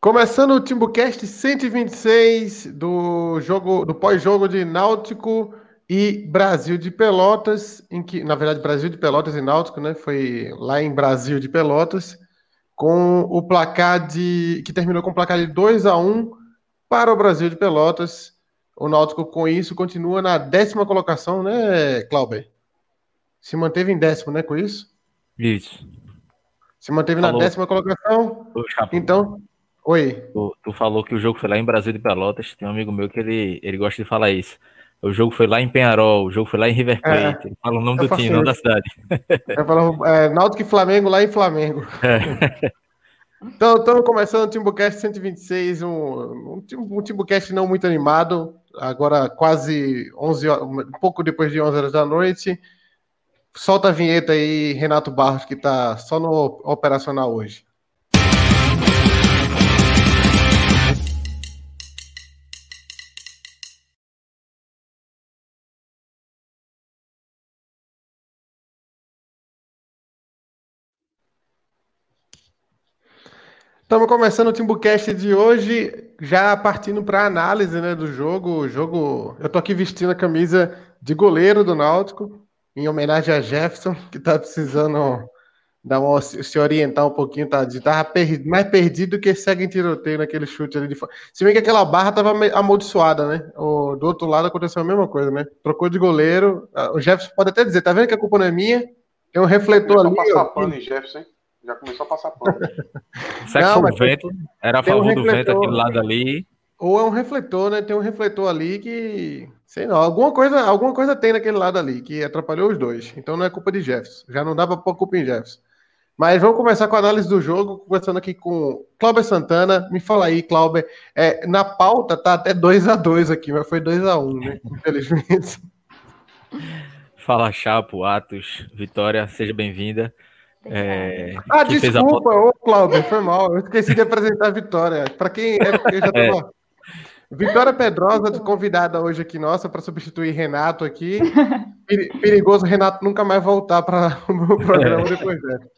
Começando o Timbucast 126 do jogo do pós-jogo de Náutico e Brasil de Pelotas, em que, na verdade, Brasil de Pelotas e Náutico, né? Foi lá em Brasil de Pelotas, com o placar de que terminou com o placar de 2 a 1 para o Brasil de Pelotas. O Náutico com isso continua na décima colocação, né, Clauber? Se manteve em décimo, né, com isso? Isso. Se manteve Falou. na décima colocação. Então, Oi. Tu, tu, falou que o jogo foi lá em Brasil de Pelotas. Tem um amigo meu que ele, ele gosta de falar isso. O jogo foi lá em Penharol, o jogo foi lá em River é. Plate. É, ele fala o nome do time, não da cidade. Eu falo, é, Náutico e Flamengo lá em Flamengo. É. Então, estamos começando o Timbucast 126, um, um, um Timbucast não muito animado, agora quase 11 horas, um pouco depois de 11 horas da noite. Solta a vinheta aí, Renato Barros, que está só no operacional hoje. Estamos começando o Timbucast de hoje, já partindo para a análise né, do jogo. O jogo. Eu tô aqui vestindo a camisa de goleiro do Náutico, em homenagem a Jefferson, que está precisando dar uma, se orientar um pouquinho, tá? Tava per, mais perdido que segue em tiroteio naquele chute ali de fora. Se bem que aquela barra estava amaldiçoada, né? O, do outro lado aconteceu a mesma coisa, né? Trocou de goleiro. O Jefferson pode até dizer, tá vendo que a culpa não é minha? Tem um refletor ali. Passar pano em Jefferson, hein? Já começou a passar pano. Será que foi o vento? Era a favor um do vento aquele lado ali. Ou é um refletor, né? Tem um refletor ali que. Sei não, alguma coisa, alguma coisa tem naquele lado ali que atrapalhou os dois. Então não é culpa de Jefferson. Já não dá para pôr culpa em Jefferson. Mas vamos começar com a análise do jogo, conversando aqui com Cláudio Santana. Me fala aí, Cláudio. É, na pauta tá até 2 a 2 aqui, mas foi 2 a 1 né? Infelizmente. Fala, Chapo, Atos, Vitória, seja bem-vinda. É, ah, desculpa, ô Cláudio, foi mal. Eu esqueci de apresentar a Vitória. Para quem é, eu já tava... É. Vitória Pedrosa, convidada hoje aqui nossa para substituir Renato aqui. Perigoso Renato nunca mais voltar para o programa é. depois dessa.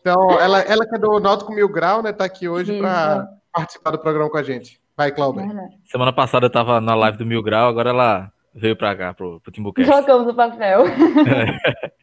Então, ela, ela que é do Náutico Mil Grau, né? Tá aqui hoje para participar do programa com a gente. Vai, Cláudio. Semana passada eu tava na live do Mil Grau, agora ela veio para cá, pro, pro Timbucast. Jogamos o papel. É.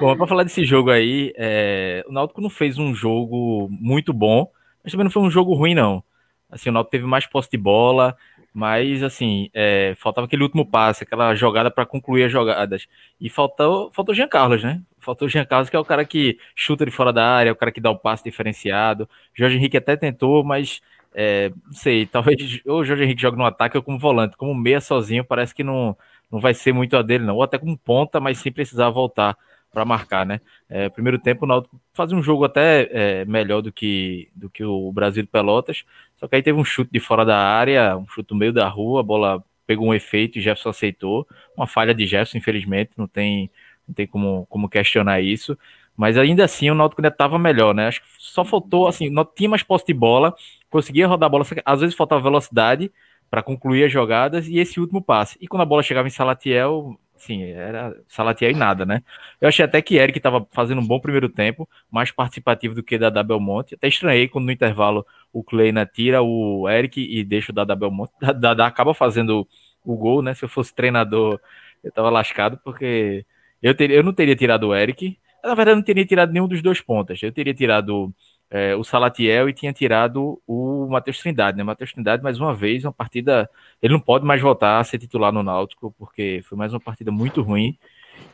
Bom, para falar desse jogo aí, é... o Náutico não fez um jogo muito bom, mas também não foi um jogo ruim, não. Assim, o Náutico teve mais posse de bola, mas assim, é... faltava aquele último passe, aquela jogada para concluir as jogadas. E faltou, faltou Jean Carlos, né? Faltou o Jean Carlos, que é o cara que chuta de fora da área, é o cara que dá o passe diferenciado. Jorge Henrique até tentou, mas é, não sei, talvez o Jorge Henrique joga no ataque ou como volante, como meia sozinho, parece que não, não vai ser muito a dele, não. Ou até como ponta, mas sem precisar voltar para marcar, né? É, primeiro tempo o Náutico fazia um jogo até é, melhor do que, do que o Brasil de Pelotas, só que aí teve um chute de fora da área, um chute no meio da rua, a bola pegou um efeito e Jefferson aceitou. Uma falha de Jefferson, infelizmente, não tem, não tem como, como questionar isso. Mas ainda assim o Náutico ainda estava melhor, né? Acho que só faltou, assim, não tinha mais posse de bola, conseguia rodar a bola, às vezes faltava velocidade para concluir as jogadas e esse último passe. E quando a bola chegava em Salatiel, sim, era Salatiel e nada, né? Eu achei até que Eric estava fazendo um bom primeiro tempo, mais participativo do que da Belmonte. Até estranhei quando no intervalo o Kleina tira o Eric e deixa o Dada Belmonte. Dada acaba fazendo o gol, né? Se eu fosse treinador, eu tava lascado, porque eu, teria, eu não teria tirado o Eric. Na verdade, eu não teria tirado nenhum dos dois pontas. Eu teria tirado é, o Salatiel e tinha tirado o Matheus Trindade, né? Matheus Trindade, mais uma vez, uma partida. Ele não pode mais voltar a ser titular no Náutico, porque foi mais uma partida muito ruim.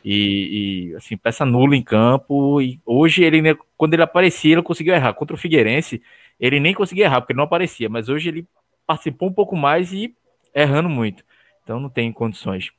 E, e assim, peça nula em campo. E hoje, ele quando ele aparecia, ele conseguiu errar. Contra o Figueirense, ele nem conseguia errar, porque ele não aparecia. Mas hoje ele participou um pouco mais e errando muito. Então não tem condições.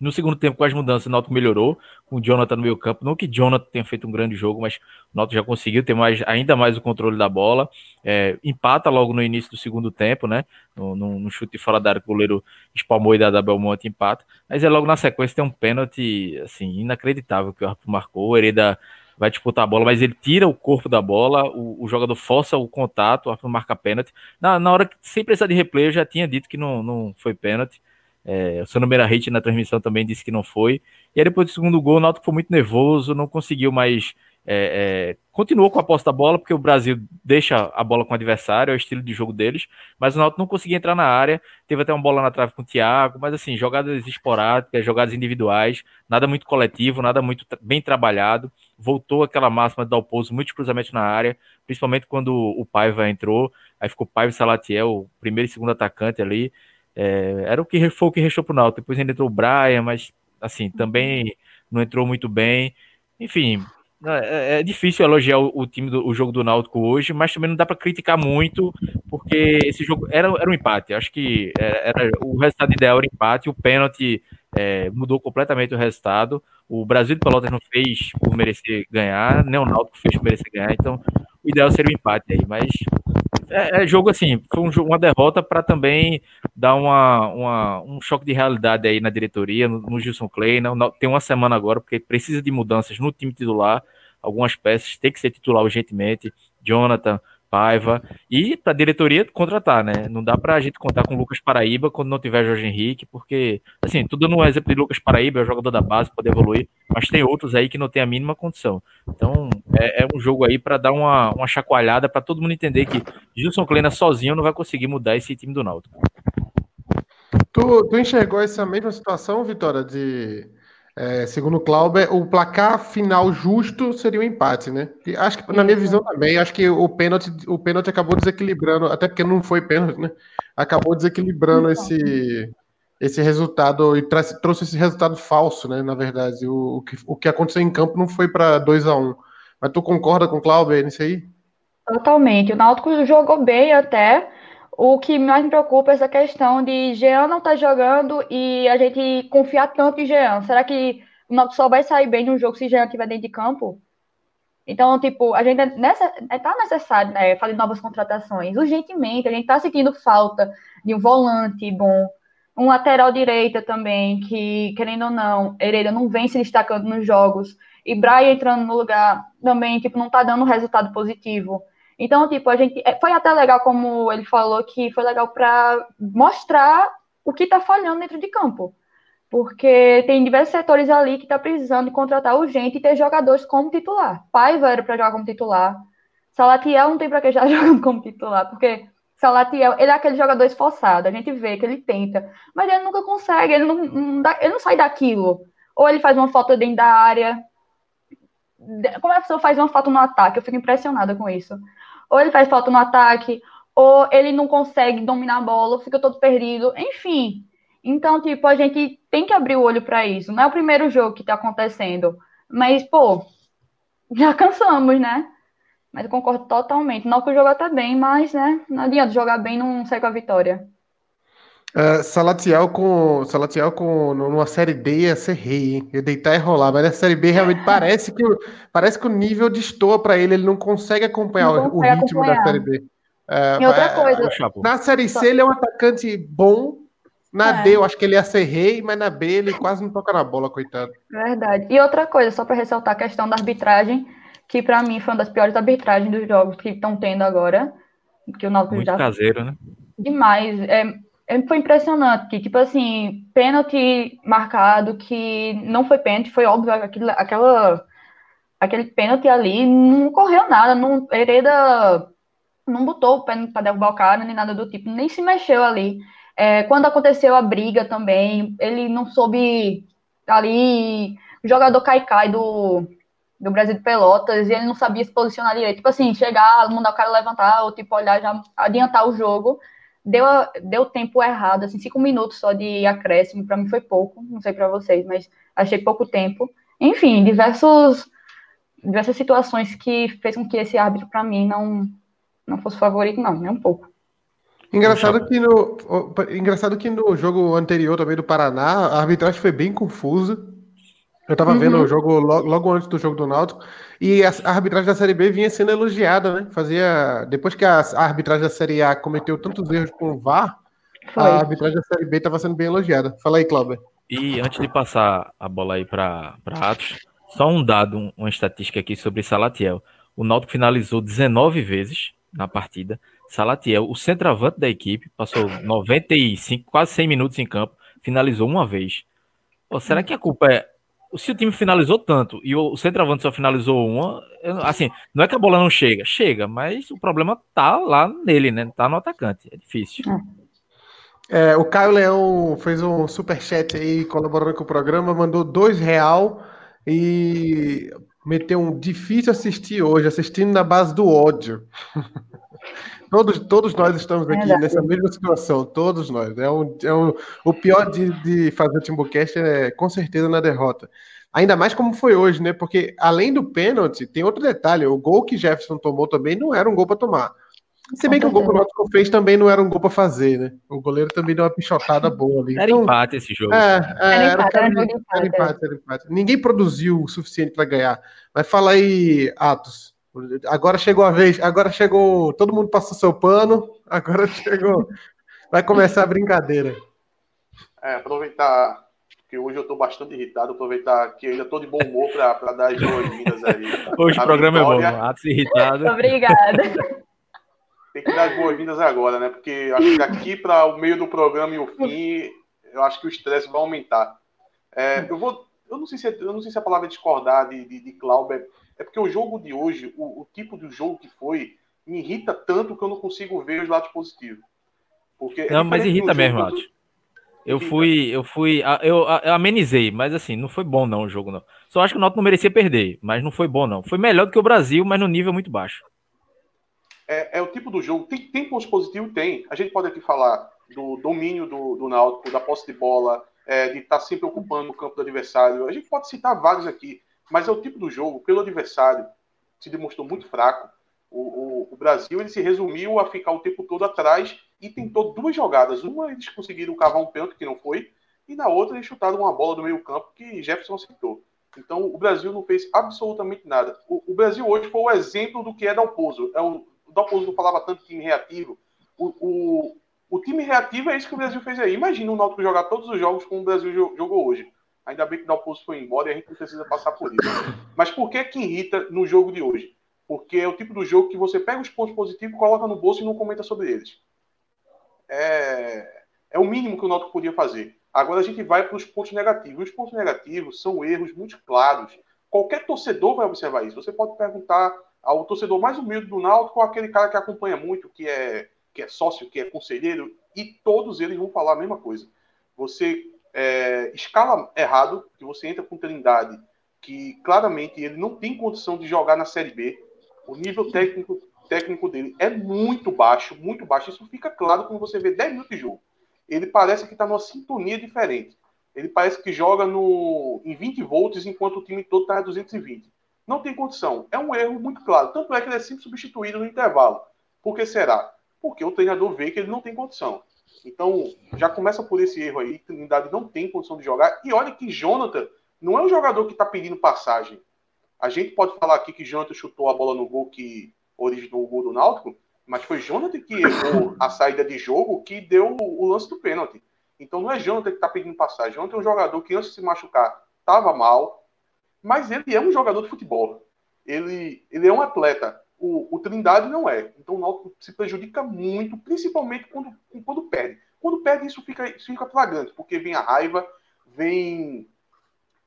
No segundo tempo, com as mudanças, o Náutico melhorou, com o Jonathan no meio campo. Não que Jonathan tenha feito um grande jogo, mas o Náutico já conseguiu ter mais, ainda mais o controle da bola. É, empata logo no início do segundo tempo, né? No, no, no chute fora da área, o goleiro espalmou e da Belmonte empata. Mas é logo na sequência tem um pênalti, assim, inacreditável que o árbitro marcou. O Hereda vai disputar a bola, mas ele tira o corpo da bola, o, o jogador força o contato, o árbitro marca pênalti. Na, na hora que, sem precisar de replay, eu já tinha dito que não, não foi pênalti. É, o Sano Hit na transmissão também disse que não foi. E aí depois do segundo gol, o Náutico foi muito nervoso, não conseguiu mais é, é, continuou com a posse da bola, porque o Brasil deixa a bola com o adversário, é o estilo de jogo deles, mas o Náutico não conseguia entrar na área, teve até uma bola na trave com o Thiago, mas assim, jogadas esporádicas, jogadas individuais, nada muito coletivo, nada muito bem trabalhado, voltou aquela máxima de dar o pouso, muitos cruzamentos na área, principalmente quando o Paiva entrou, aí ficou Paiva e Salatiel, o primeiro e segundo atacante ali, é, era o que foi o que restou pro Náutico, depois ainda entrou o Brian, mas assim, também não entrou muito bem, enfim, é, é, difícil elogiar o, o time do o jogo do Náutico hoje, mas também não dá para criticar muito, porque esse jogo era, era um empate. Acho que era, era o resultado ideal era empate, o pênalti é, mudou completamente o resultado. O Brasil de Pelotas não fez por merecer ganhar, nem o Náutico fez por merecer ganhar, então o ideal seria o empate aí, mas é, é jogo assim, foi um, uma derrota para também dar uma, uma, um choque de realidade aí na diretoria, no, no Gilson Clay. Não, não, tem uma semana agora, porque precisa de mudanças no time titular. Algumas peças tem que ser titular urgentemente. Jonathan, Paiva, e para a diretoria contratar, né? Não dá para a gente contar com o Lucas Paraíba quando não tiver Jorge Henrique, porque, assim, tudo no exemplo de Lucas Paraíba, é o jogador da base, pode evoluir, mas tem outros aí que não tem a mínima condição. Então, é, é um jogo aí para dar uma, uma chacoalhada para todo mundo entender que Gilson Kleina sozinho não vai conseguir mudar esse time do Náutico. Tu, tu enxergou essa mesma situação, Vitória, de é, segundo o Clauber, o placar final justo seria o um empate, né? E acho que, na minha visão também, acho que o pênalti, o pênalti acabou desequilibrando, até porque não foi pênalti, né? Acabou desequilibrando esse, esse resultado e trouxe esse resultado falso, né? Na verdade, o, o, que, o que aconteceu em campo não foi para 2 a 1 um. Mas tu concorda com o Clauber nisso aí? Totalmente. O Náutico jogou bem até. O que mais me preocupa é essa questão de Jean não estar tá jogando e a gente confiar tanto em Jean. Será que o Náutico só vai sair bem de um jogo se Jean estiver dentro de campo? Então, tipo, a gente é nessa, é, necessário, né, fazer novas contratações, urgentemente. A gente tá sentindo falta de um volante bom, um lateral direita também, que, querendo ou não, Hereda não vem se destacando nos jogos. E Brian entrando no lugar também, tipo, não tá dando resultado positivo. Então, tipo, a gente. É, foi até legal, como ele falou, que foi legal para mostrar o que está falhando dentro de campo. Porque tem diversos setores ali que está precisando contratar urgente e ter jogadores como titular. Paiva era para jogar como titular. Salatiel não tem para que já jogando como titular, porque Salatiel, ele é aquele jogador esforçado, a gente vê que ele tenta, mas ele nunca consegue, ele não, não dá, ele não sai daquilo. Ou ele faz uma falta dentro da área. Como a pessoa faz uma falta no ataque? Eu fico impressionada com isso ou ele faz falta no ataque, ou ele não consegue dominar a bola, fica todo perdido, enfim. Então, tipo, a gente tem que abrir o olho para isso. Não é o primeiro jogo que tá acontecendo, mas, pô, já cansamos, né? Mas eu concordo totalmente. Não que o jogo tá bem, mas, né, não adianta jogar bem não sai com a vitória. Uh, Salatiel com Salatiel com numa série D ia ser rei, hein? Ia deitar e rolar, mas na série B realmente parece que parece que o nível destoa para ele, ele não consegue acompanhar não o, ritmo acompanhar. da série B. Uh, e outra coisa, na série C ele é um atacante bom, na é. D eu acho que ele ia ser rei, mas na B ele quase não toca na bola, coitado. Verdade. E outra coisa, só para ressaltar a questão da arbitragem, que para mim foi uma das piores arbitragens dos jogos que estão tendo agora, que o Náutico Muito já caseiro, né? Demais. É, é, foi impressionante, que, tipo assim, pênalti marcado, que não foi pênalti, foi óbvio, aquele, aquela, aquele pênalti ali, não correu nada, não, Hereda não botou o pênalti para derrubar o cara, nem nada do tipo, nem se mexeu ali. É, quando aconteceu a briga também, ele não soube ali, o jogador Caicai do, do Brasil de Pelotas, e ele não sabia se posicionar direito, tipo assim, chegar, mandar o cara levantar, ou tipo, olhar, já adiantar o jogo, deu, deu tempo errado, assim, cinco minutos só de acréscimo, para mim foi pouco, não sei para vocês, mas achei pouco tempo. Enfim, diversos, diversas situações que fez com que esse árbitro, para mim, não, não fosse favorito, não, nem um pouco. Engraçado que, no, engraçado que no jogo anterior também do Paraná, a arbitragem foi bem confusa. Eu tava uhum. vendo o jogo logo, logo, antes do jogo do Náutico e a, a, arbitragem da Série B vinha sendo elogiada, né? Fazia depois que a, a arbitragem da Série A cometeu tantos erros com o VAR, Foi. a arbitragem da Série B estava sendo bem elogiada. Fala aí, Cláudio. E antes de passar a bola aí para Atos, só um dado, um, uma estatística aqui sobre Salatiel. O Náutico finalizou 19 vezes na partida. Salatiel, o centroavante da equipe, passou 95, quase 100 minutos em campo, finalizou uma vez. Pô, será que a culpa é se o time finalizou tanto e o centroavante só finalizou uma, assim, não é que a bola não chega, chega, mas o problema tá lá nele, né? Tá no atacante, é difícil. É, o Caio Leão fez um super chat aí colaborando com o programa, mandou dois real e meteu um difícil assistir hoje, assistindo na base do ódio. todos, todos nós estamos aqui é nessa mesma situação, todos nós. É um, é um, o pior de, de fazer o Timbucast é com certeza na derrota. Ainda mais como foi hoje, né? Porque além do pênalti, tem outro detalhe: o gol que Jefferson tomou também não era um gol para tomar. Se bem que o gol que o Náutico fez também não era um gol para fazer, né? O goleiro também deu uma pichotada boa ali. Era então, empate esse jogo. É, é, era, empate, era, era, era, empate, era empate. Ninguém produziu o suficiente para ganhar. Mas fala aí, Atos. Agora chegou a vez, agora chegou. Todo mundo passou seu pano, agora chegou. Vai começar a brincadeira. É, aproveitar que hoje eu estou bastante irritado, aproveitar que eu ainda estou de bom humor para dar as boas-vindas aí. Hoje o programa vitória. é bom, Atos irritado. Obrigada tem que dar as boas-vindas agora, né? Porque acho que daqui para o meio do programa e o fim, eu acho que o estresse vai aumentar. É, eu vou. Eu não, sei se, é, eu não sei se a palavra é discordar de, de, de Clauber é porque o jogo de hoje, o, o, tipo de jogo que foi, me irrita tanto que eu não consigo ver os lados positivos. Porque é não, mas irrita mesmo, acho. Eu fui, eu fui, eu, eu, amenizei, mas assim, não foi bom não o jogo não. Só acho que o Náutico não merecia perder, mas não foi bom não. Foi melhor do que o Brasil, mas no nível muito baixo é, é, o tipo do jogo. Tem, tem pontos positivos? Tem. A gente pode aqui falar do domínio do, do Náutico, da posse de bola, é, de estar tá sempre ocupando o campo do adversário. A gente pode citar vários aqui, mas é o tipo do jogo, pelo adversário, se demonstrou muito fraco. O, o, o, Brasil ele se resumiu a ficar o tempo todo atrás e tentou duas jogadas. Uma eles conseguiram cavar um pênalti que não foi, e na outra eles chutaram uma bola do meio campo que Jefferson acertou. Então o Brasil não fez absolutamente nada. O, o Brasil hoje foi o exemplo do que é Dalpozo. É o Dalpozo não falava tanto time reativo. O, o, o, time reativo é isso que o Brasil fez aí. Imagina o Náutico jogar todos os jogos como o Brasil jogou hoje. Ainda bem que o Dalpozo foi embora e a gente não precisa passar por isso. Mas por que que irrita no jogo de hoje? Porque é o tipo do jogo que você pega os pontos positivos, coloca no bolso e não comenta sobre eles. É, é o mínimo que o Náutico podia fazer. Agora a gente vai para os pontos negativos. Os pontos negativos são erros muito claros. Qualquer torcedor vai observar isso. Você pode perguntar ao torcedor mais humilde do Náutico, aquele cara que acompanha muito, que é, que é sócio, que é conselheiro, e todos eles vão falar a mesma coisa. Você é, escala errado, que você entra com Trindade, que claramente ele não tem condição de jogar na Série B. O nível técnico, técnico dele é muito baixo, muito baixo. Isso fica claro quando você vê 10 minutos de jogo. Ele parece que está numa sintonia diferente. Ele parece que joga no, em 20 volts enquanto o time todo está a 220. Não tem condição. É um erro muito claro. Tanto é que ele é sempre substituído no intervalo. Por que será? Porque o treinador vê que ele não tem condição. Então, já começa por esse erro aí. Trindade não tem condição de jogar. E olha que Jonathan não é um jogador que está pedindo passagem. A gente pode falar aqui que Jonathan chutou a bola no gol que originou o gol do Náutico, mas foi Jonathan que errou a saída de jogo que deu o lance do pênalti. Então não é Jonathan que está pedindo passagem. Jonathan é um jogador que antes de se machucar estava mal, mas ele é um jogador de futebol. Ele, ele é um atleta. O, o Trindade não é. Então o Náutico se prejudica muito, principalmente quando, quando perde. Quando perde, isso fica, isso fica flagrante, porque vem a raiva, vem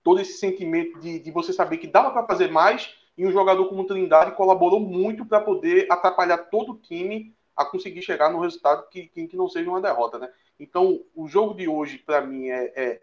todo esse sentimento de, de você saber que dava para fazer mais e um jogador como o Trindade colaborou muito para poder atrapalhar todo o time a conseguir chegar no resultado que, que, não seja uma derrota, né? Então, o jogo de hoje, para mim, é, é,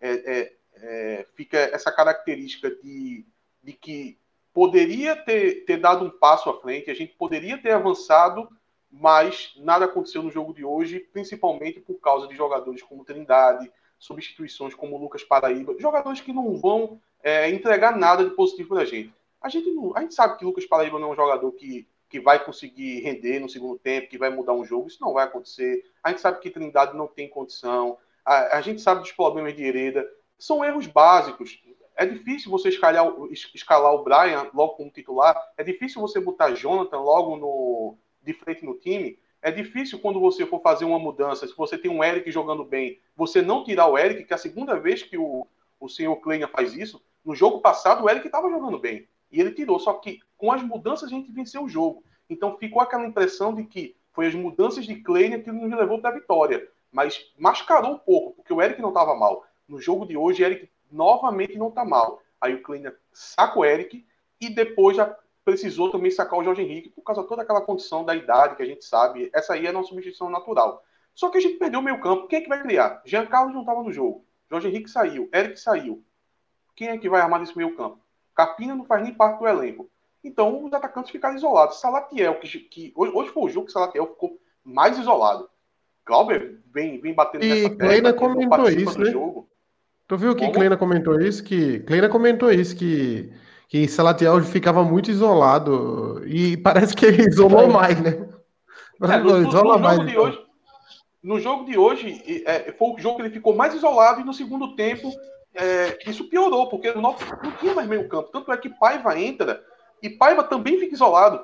é, é é, fica essa característica de, de que poderia ter, ter dado um passo à frente, a gente poderia ter avançado, mas nada aconteceu no jogo de hoje, principalmente por causa de jogadores como Trindade, substituições como Lucas Paraíba, jogadores que não vão é, entregar nada de positivo para a gente. A gente, sabe que Lucas Paraíba não é um jogador que, que vai conseguir render no segundo tempo, que vai mudar um jogo, isso não vai acontecer. A gente sabe que Trindade não tem condição, a, a gente sabe dos problemas de Hereda, são erros básicos. É difícil você escalar, escalar o Brian logo como titular. É difícil você botar Jonathan logo no, de frente no time. É difícil quando você for fazer uma mudança, se você tem um Eric jogando bem, você não tirar o Eric, que é a segunda vez que o, o senhor Kleiner faz isso. No jogo passado, o Eric estava jogando bem. E ele tirou. Só que com as mudanças a gente venceu o jogo. Então ficou aquela impressão de que foi as mudanças de Kleiner que nos levou para a vitória. Mas mascarou um pouco, porque o Eric não estava mal no jogo de hoje, Eric novamente não está mal. Aí o Kleina saca o Eric e depois já precisou também sacar o Jorge Henrique por causa de toda aquela condição da idade que a gente sabe. Essa aí é uma substituição natural. Só que a gente perdeu o meio campo. Quem é que vai criar? Jean Carlos não estava no jogo. Jorge Henrique saiu. Eric saiu. Quem é que vai armar nesse meio campo? Capina não faz nem parte do elenco. Então os atacantes ficaram isolados. Salatiel, que, que hoje foi o jogo que Salatiel ficou mais isolado. Glauber vem, vem batendo e nessa Kleina comentou isso, né? Jogo. Tu viu que Kleina comentou isso? Que Kleina comentou isso, que, que Salatiel ficava muito isolado. E parece que ele isolou mais, né? É, no, Isola no, mais, jogo de então. hoje, no jogo de hoje, é, foi o jogo que ele ficou mais isolado e no segundo tempo é, isso piorou, porque o Náutico não tinha mais meio campo. Tanto é que Paiva entra e Paiva também fica isolado.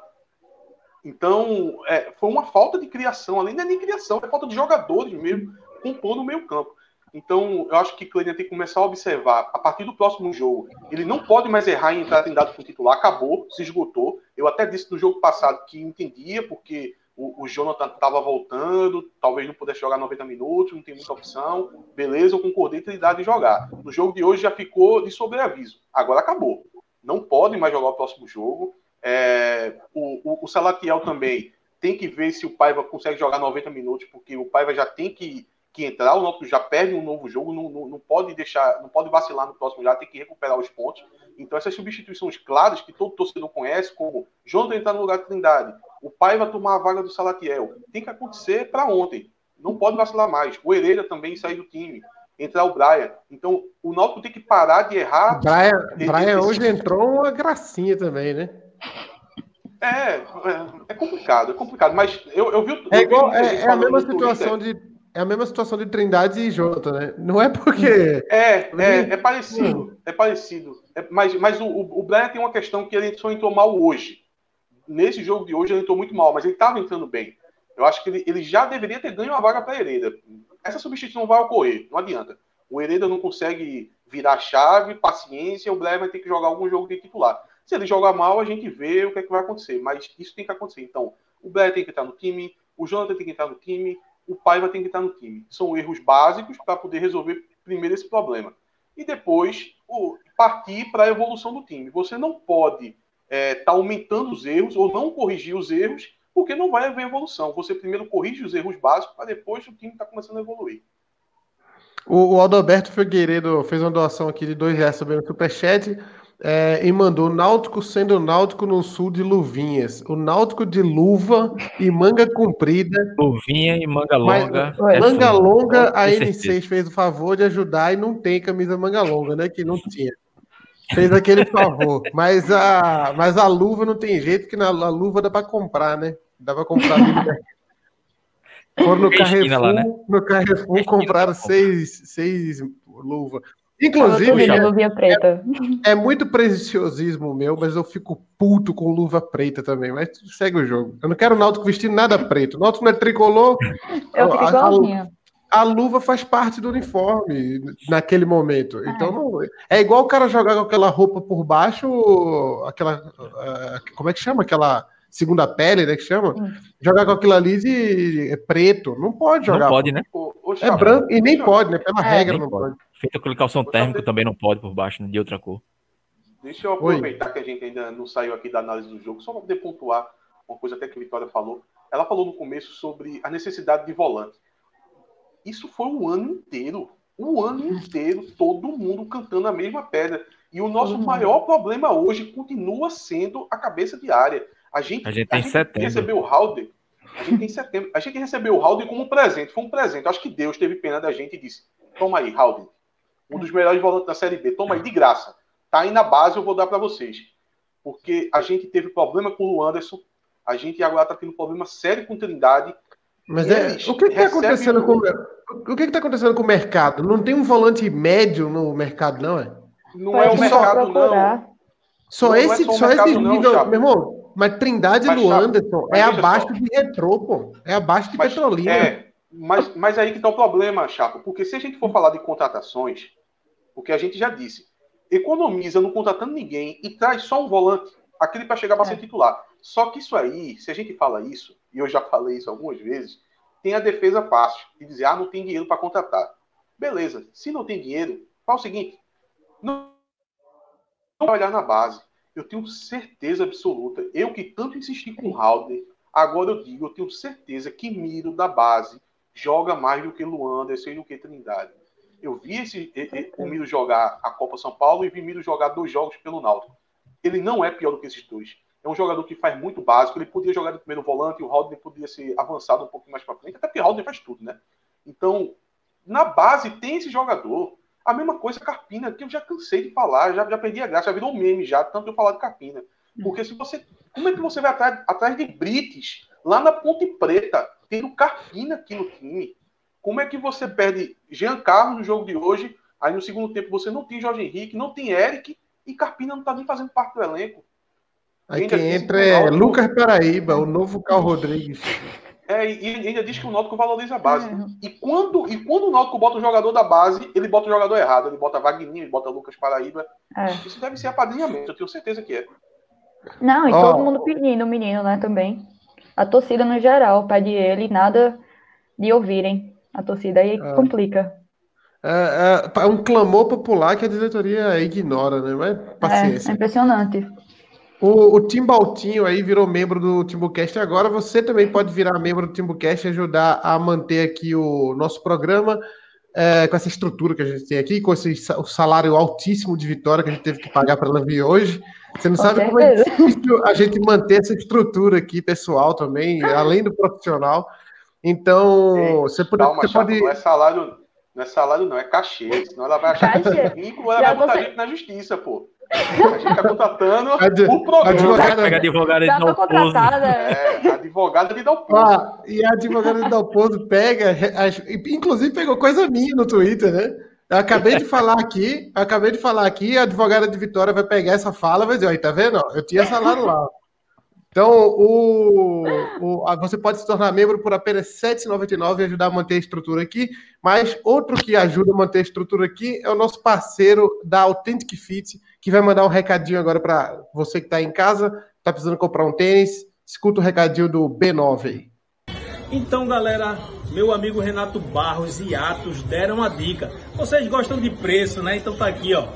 Então, é, foi uma falta de criação, além é nem criação, é falta de jogadores mesmo, compor no meio campo. Então, eu acho que Kleiner tem que começar a observar, a partir do próximo jogo, ele não pode mais errar em entrar em dado com titular, acabou, se esgotou. Eu até disse no jogo passado que entendia, porque o, o Jonathan estava voltando, talvez não pudesse jogar 90 minutos, não tem muita opção. Beleza, eu concordei ter idade de jogar. No jogo de hoje já ficou de sobreaviso. Agora acabou. Não pode mais jogar o próximo jogo. É, o, o, o, Salatiel também tem que ver se o Paiva consegue jogar 90 minutos, porque o Paiva já tem que, que entrar, o Náutico já perde um novo jogo, não, não, não, pode deixar, não pode vacilar no próximo já, tem que recuperar os pontos. Então essas substituições claras que todo torcedor conhece, como Jonathan entrar no lugar de Trindade, o pai vai tomar a vaga do Salatiel. Tem que acontecer para ontem. Não pode vacilar mais. O Hereda também sair do time. Entrar o Brian. Então, o Náutico tem que parar de errar. Brian, Brian hoje entrou uma gracinha também, né? É, é, é complicado, é complicado. Mas eu, eu vi. É, igual, é, é a mesma situação Twitter. de. É a mesma situação de Trindade e Jota, né? Não é porque. É, é, é parecido. É parecido. É, mas mas o, o Brian tem uma questão que ele só entrou mal hoje nesse jogo de hoje ele entrou muito mal, mas ele estava entrando bem. Eu acho que ele, ele já deveria ter ganho a vaga para Hereda. Essa substituição não vai ocorrer, não adianta. O Hereda não consegue virar a chave, paciência, o Blair vai ter que jogar algum jogo de titular. Se ele jogar mal, a gente vê o que, é que vai acontecer, mas isso tem que acontecer. Então, o Blair tem que estar no time, o Jonathan tem que estar no time, o Paiva tem que estar no time. São erros básicos para poder resolver primeiro esse problema. E depois o, partir para a evolução do time. Você não pode está é, tá aumentando os erros ou não corrigir os erros, porque não vai haver evolução. Você primeiro corrige os erros básicos para depois o time está começando a evoluir. O, o Aldoberto Figueiredo fez uma doação aqui de dois reais sobre o Superchat é, e mandou Náutico sendo Náutico no sul de Luvinhas. O Náutico de luva e manga comprida. Luvinha e manga longa. Mas, é manga longa, a N6 fez o favor de ajudar e não tem camisa manga longa, né? Que não tinha. Fez aquele favor. Mas a, mas a luva não tem jeito, que na a luva dá para comprar, né? Dá para comprar ali Foram no Carrefour, lá, né? no Carrefour compraram seis, seis luvas. Inclusive, é, é, muito preciosismo meu, mas eu fico puto com luva preta também. Mas segue o jogo. Eu não quero o Náutico vestindo nada preto. O Náutico não é tricolor. Eu fico igualzinha a luva faz parte do uniforme naquele momento. É. Então não, é igual o cara jogar com aquela roupa por baixo, aquela uh, como é que chama aquela segunda pele, né, que chama? Hum. Jogar com aquilo ali de é preto, não pode jogar. Não pode, né? é branco e nem pode, né? Pela é, regra não pode. pode. Feito com calção térmico também não pode por baixo, né, de outra cor. Deixa eu aproveitar Oi. que a gente ainda não saiu aqui da análise do jogo, só para poder pontuar uma coisa até que a Vitória falou. Ela falou no começo sobre a necessidade de volante. Isso foi um ano inteiro. Um ano inteiro, todo mundo cantando a mesma pedra. E o nosso uhum. maior problema hoje continua sendo a cabeça de área. A gente, a gente tem a gente recebeu o Halder. A gente tem setembro. A gente recebeu o Halder como um presente. Foi um presente. Acho que Deus teve pena da gente e disse: Toma aí, Halder. Um dos melhores volantes da Série B. Toma aí, de graça. Tá aí na base, eu vou dar para vocês. Porque a gente teve problema com o Anderson. A gente agora está tendo problema sério com Trindade. Mas é, o que está acontecendo com o que está acontecendo com o mercado? Não tem um volante médio no mercado, não é? Não é o mercado, não. Só não esse, é só, só esse nível, não, meu irmão. Mas Trindade mas, do Anderson é abaixo só. de retrô, pô. É abaixo de mas, Petrolina. É, mas, mas aí que está o problema, Chapo. Porque se a gente for falar de contratações, porque a gente já disse, economiza não contratando ninguém e traz só um volante, aquele para chegar para é. ser titular. Só que isso aí, se a gente fala isso, e eu já falei isso algumas vezes, tem a defesa fácil de dizer, ah, não tem dinheiro para contratar. Beleza, se não tem dinheiro, faz o seguinte, não, não olhar na base. Eu tenho certeza absoluta. Eu que tanto insisti com o Halder, agora eu digo, eu tenho certeza que Miro da base joga mais do que Luan, Anderson e do que Trindade. Eu vi esse, o Miro jogar a Copa São Paulo e vi Miro jogar dois jogos pelo Náutico. Ele não é pior do que esses dois. É um jogador que faz muito básico. Ele podia jogar de primeiro volante, o Haldner podia ser avançado um pouco mais para frente, até porque o Haldner faz tudo, né? Então, na base tem esse jogador. A mesma coisa Carpina, que eu já cansei de falar, já, já perdi a graça, já virou um meme já, tanto eu falar de Carpina. Porque se você. Como é que você vai atrás, atrás de Brites, lá na Ponte Preta, tendo Carpina aqui no time? Como é que você perde Jean Carlos no jogo de hoje? Aí no segundo tempo você não tem Jorge Henrique, não tem Eric, e Carpina não tá nem fazendo parte do elenco. Aí quem entra é Lucas Paraíba, o novo Carl Rodrigues. É, e ainda diz que o Náutico valoriza a base. É. E, quando, e quando o Náutico bota o jogador da base, ele bota o jogador errado. Ele bota Wagner, ele bota Lucas Paraíba. É. Isso deve ser apadrinhamento, eu tenho certeza que é. Não, e oh. todo mundo pedindo o menino, né, também. A torcida no geral pede ele, nada de ouvirem. A torcida aí é. complica. É, é, é, um clamor popular que a diretoria ignora, né? Mas paciência. É, é impressionante. O, o Timbaltinho aí virou membro do Timbucast agora. Você também pode virar membro do Timbucast e ajudar a manter aqui o nosso programa é, com essa estrutura que a gente tem aqui, com esse o salário altíssimo de Vitória que a gente teve que pagar para ela vir hoje. Você não com sabe certeza. como é difícil a gente manter essa estrutura aqui, pessoal, também, além do profissional. Então, você pode. Calma, você pode... Não é salário, não é salário, não, é cachê. Senão ela vai achar que é rico, ela vai botar você... gente na justiça, pô. A gente está contratando Ad, o programa. Advogada, pega advogada de Dalpozo. É, advogada de Dalpozo. Ah, e a advogada de Dalpozo pega, inclusive pegou coisa minha no Twitter, né? Eu acabei de falar aqui, acabei de falar aqui, a advogada de Vitória vai pegar essa fala e vai dizer, aí, tá vendo? Eu tinha salário lá. Então, o, o, você pode se tornar membro por apenas R$ 7,99 e ajudar a manter a estrutura aqui. Mas outro que ajuda a manter a estrutura aqui é o nosso parceiro da Authentic Fit, que vai mandar um recadinho agora para você que está em casa, está precisando comprar um tênis. Escuta o recadinho do B9 aí. Então, galera, meu amigo Renato Barros e Atos deram a dica. Vocês gostam de preço, né? Então tá aqui, ó.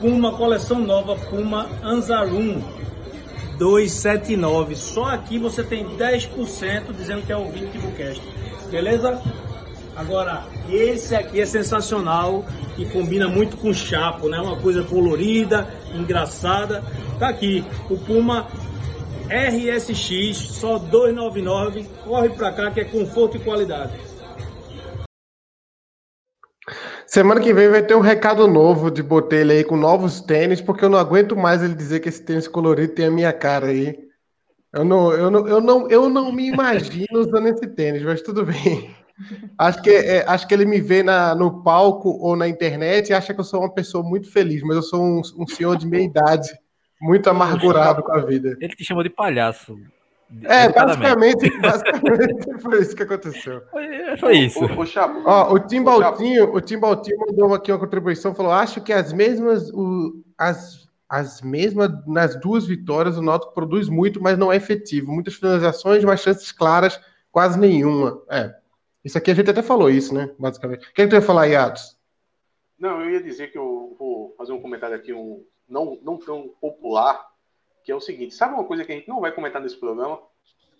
Puma coleção nova, Puma Anzarum 279. Só aqui você tem 10% dizendo que é ouvinte de Bucast. Beleza? Agora, esse aqui é sensacional e combina muito com chapo, né? Uma coisa colorida, engraçada. Tá aqui, o Puma RSX, só 299. Corre pra cá que é conforto e qualidade. Semana que vem vai ter um recado novo de Botelho aí com novos tênis, porque eu não aguento mais ele dizer que esse tênis colorido tem a minha cara aí. Eu não, eu não, eu não, eu não me imagino usando esse tênis, mas tudo bem. Acho que, é, acho que ele me vê na, no palco ou na internet e acha que eu sou uma pessoa muito feliz, mas eu sou um, um senhor de meia idade, muito amargurado com a vida. Ele te chamou de palhaço. É, basicamente, basicamente foi isso que aconteceu. Foi, foi isso. O, o, Ó, o Tim Baltinho, o Tim Baltinho mandou aqui uma contribuição, falou: acho que as mesmas, o, as, as mesmas, nas duas vitórias, o Náutico produz muito, mas não é efetivo. Muitas finalizações, mas chances claras, quase nenhuma. É. Isso aqui a gente até falou isso, né? Basicamente. O que, é que tu ia falar, Yatos? Não, eu ia dizer que eu vou fazer um comentário aqui, um não, não tão popular, que é o seguinte: sabe uma coisa que a gente não vai comentar nesse programa?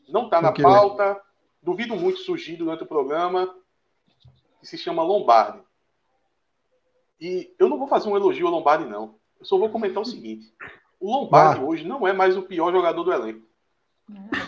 Não está na pauta, duvido muito surgir durante o programa, que se chama Lombardi. E eu não vou fazer um elogio ao Lombardi, não. Eu só vou comentar o seguinte: o Lombardi ah. hoje não é mais o pior jogador do elenco.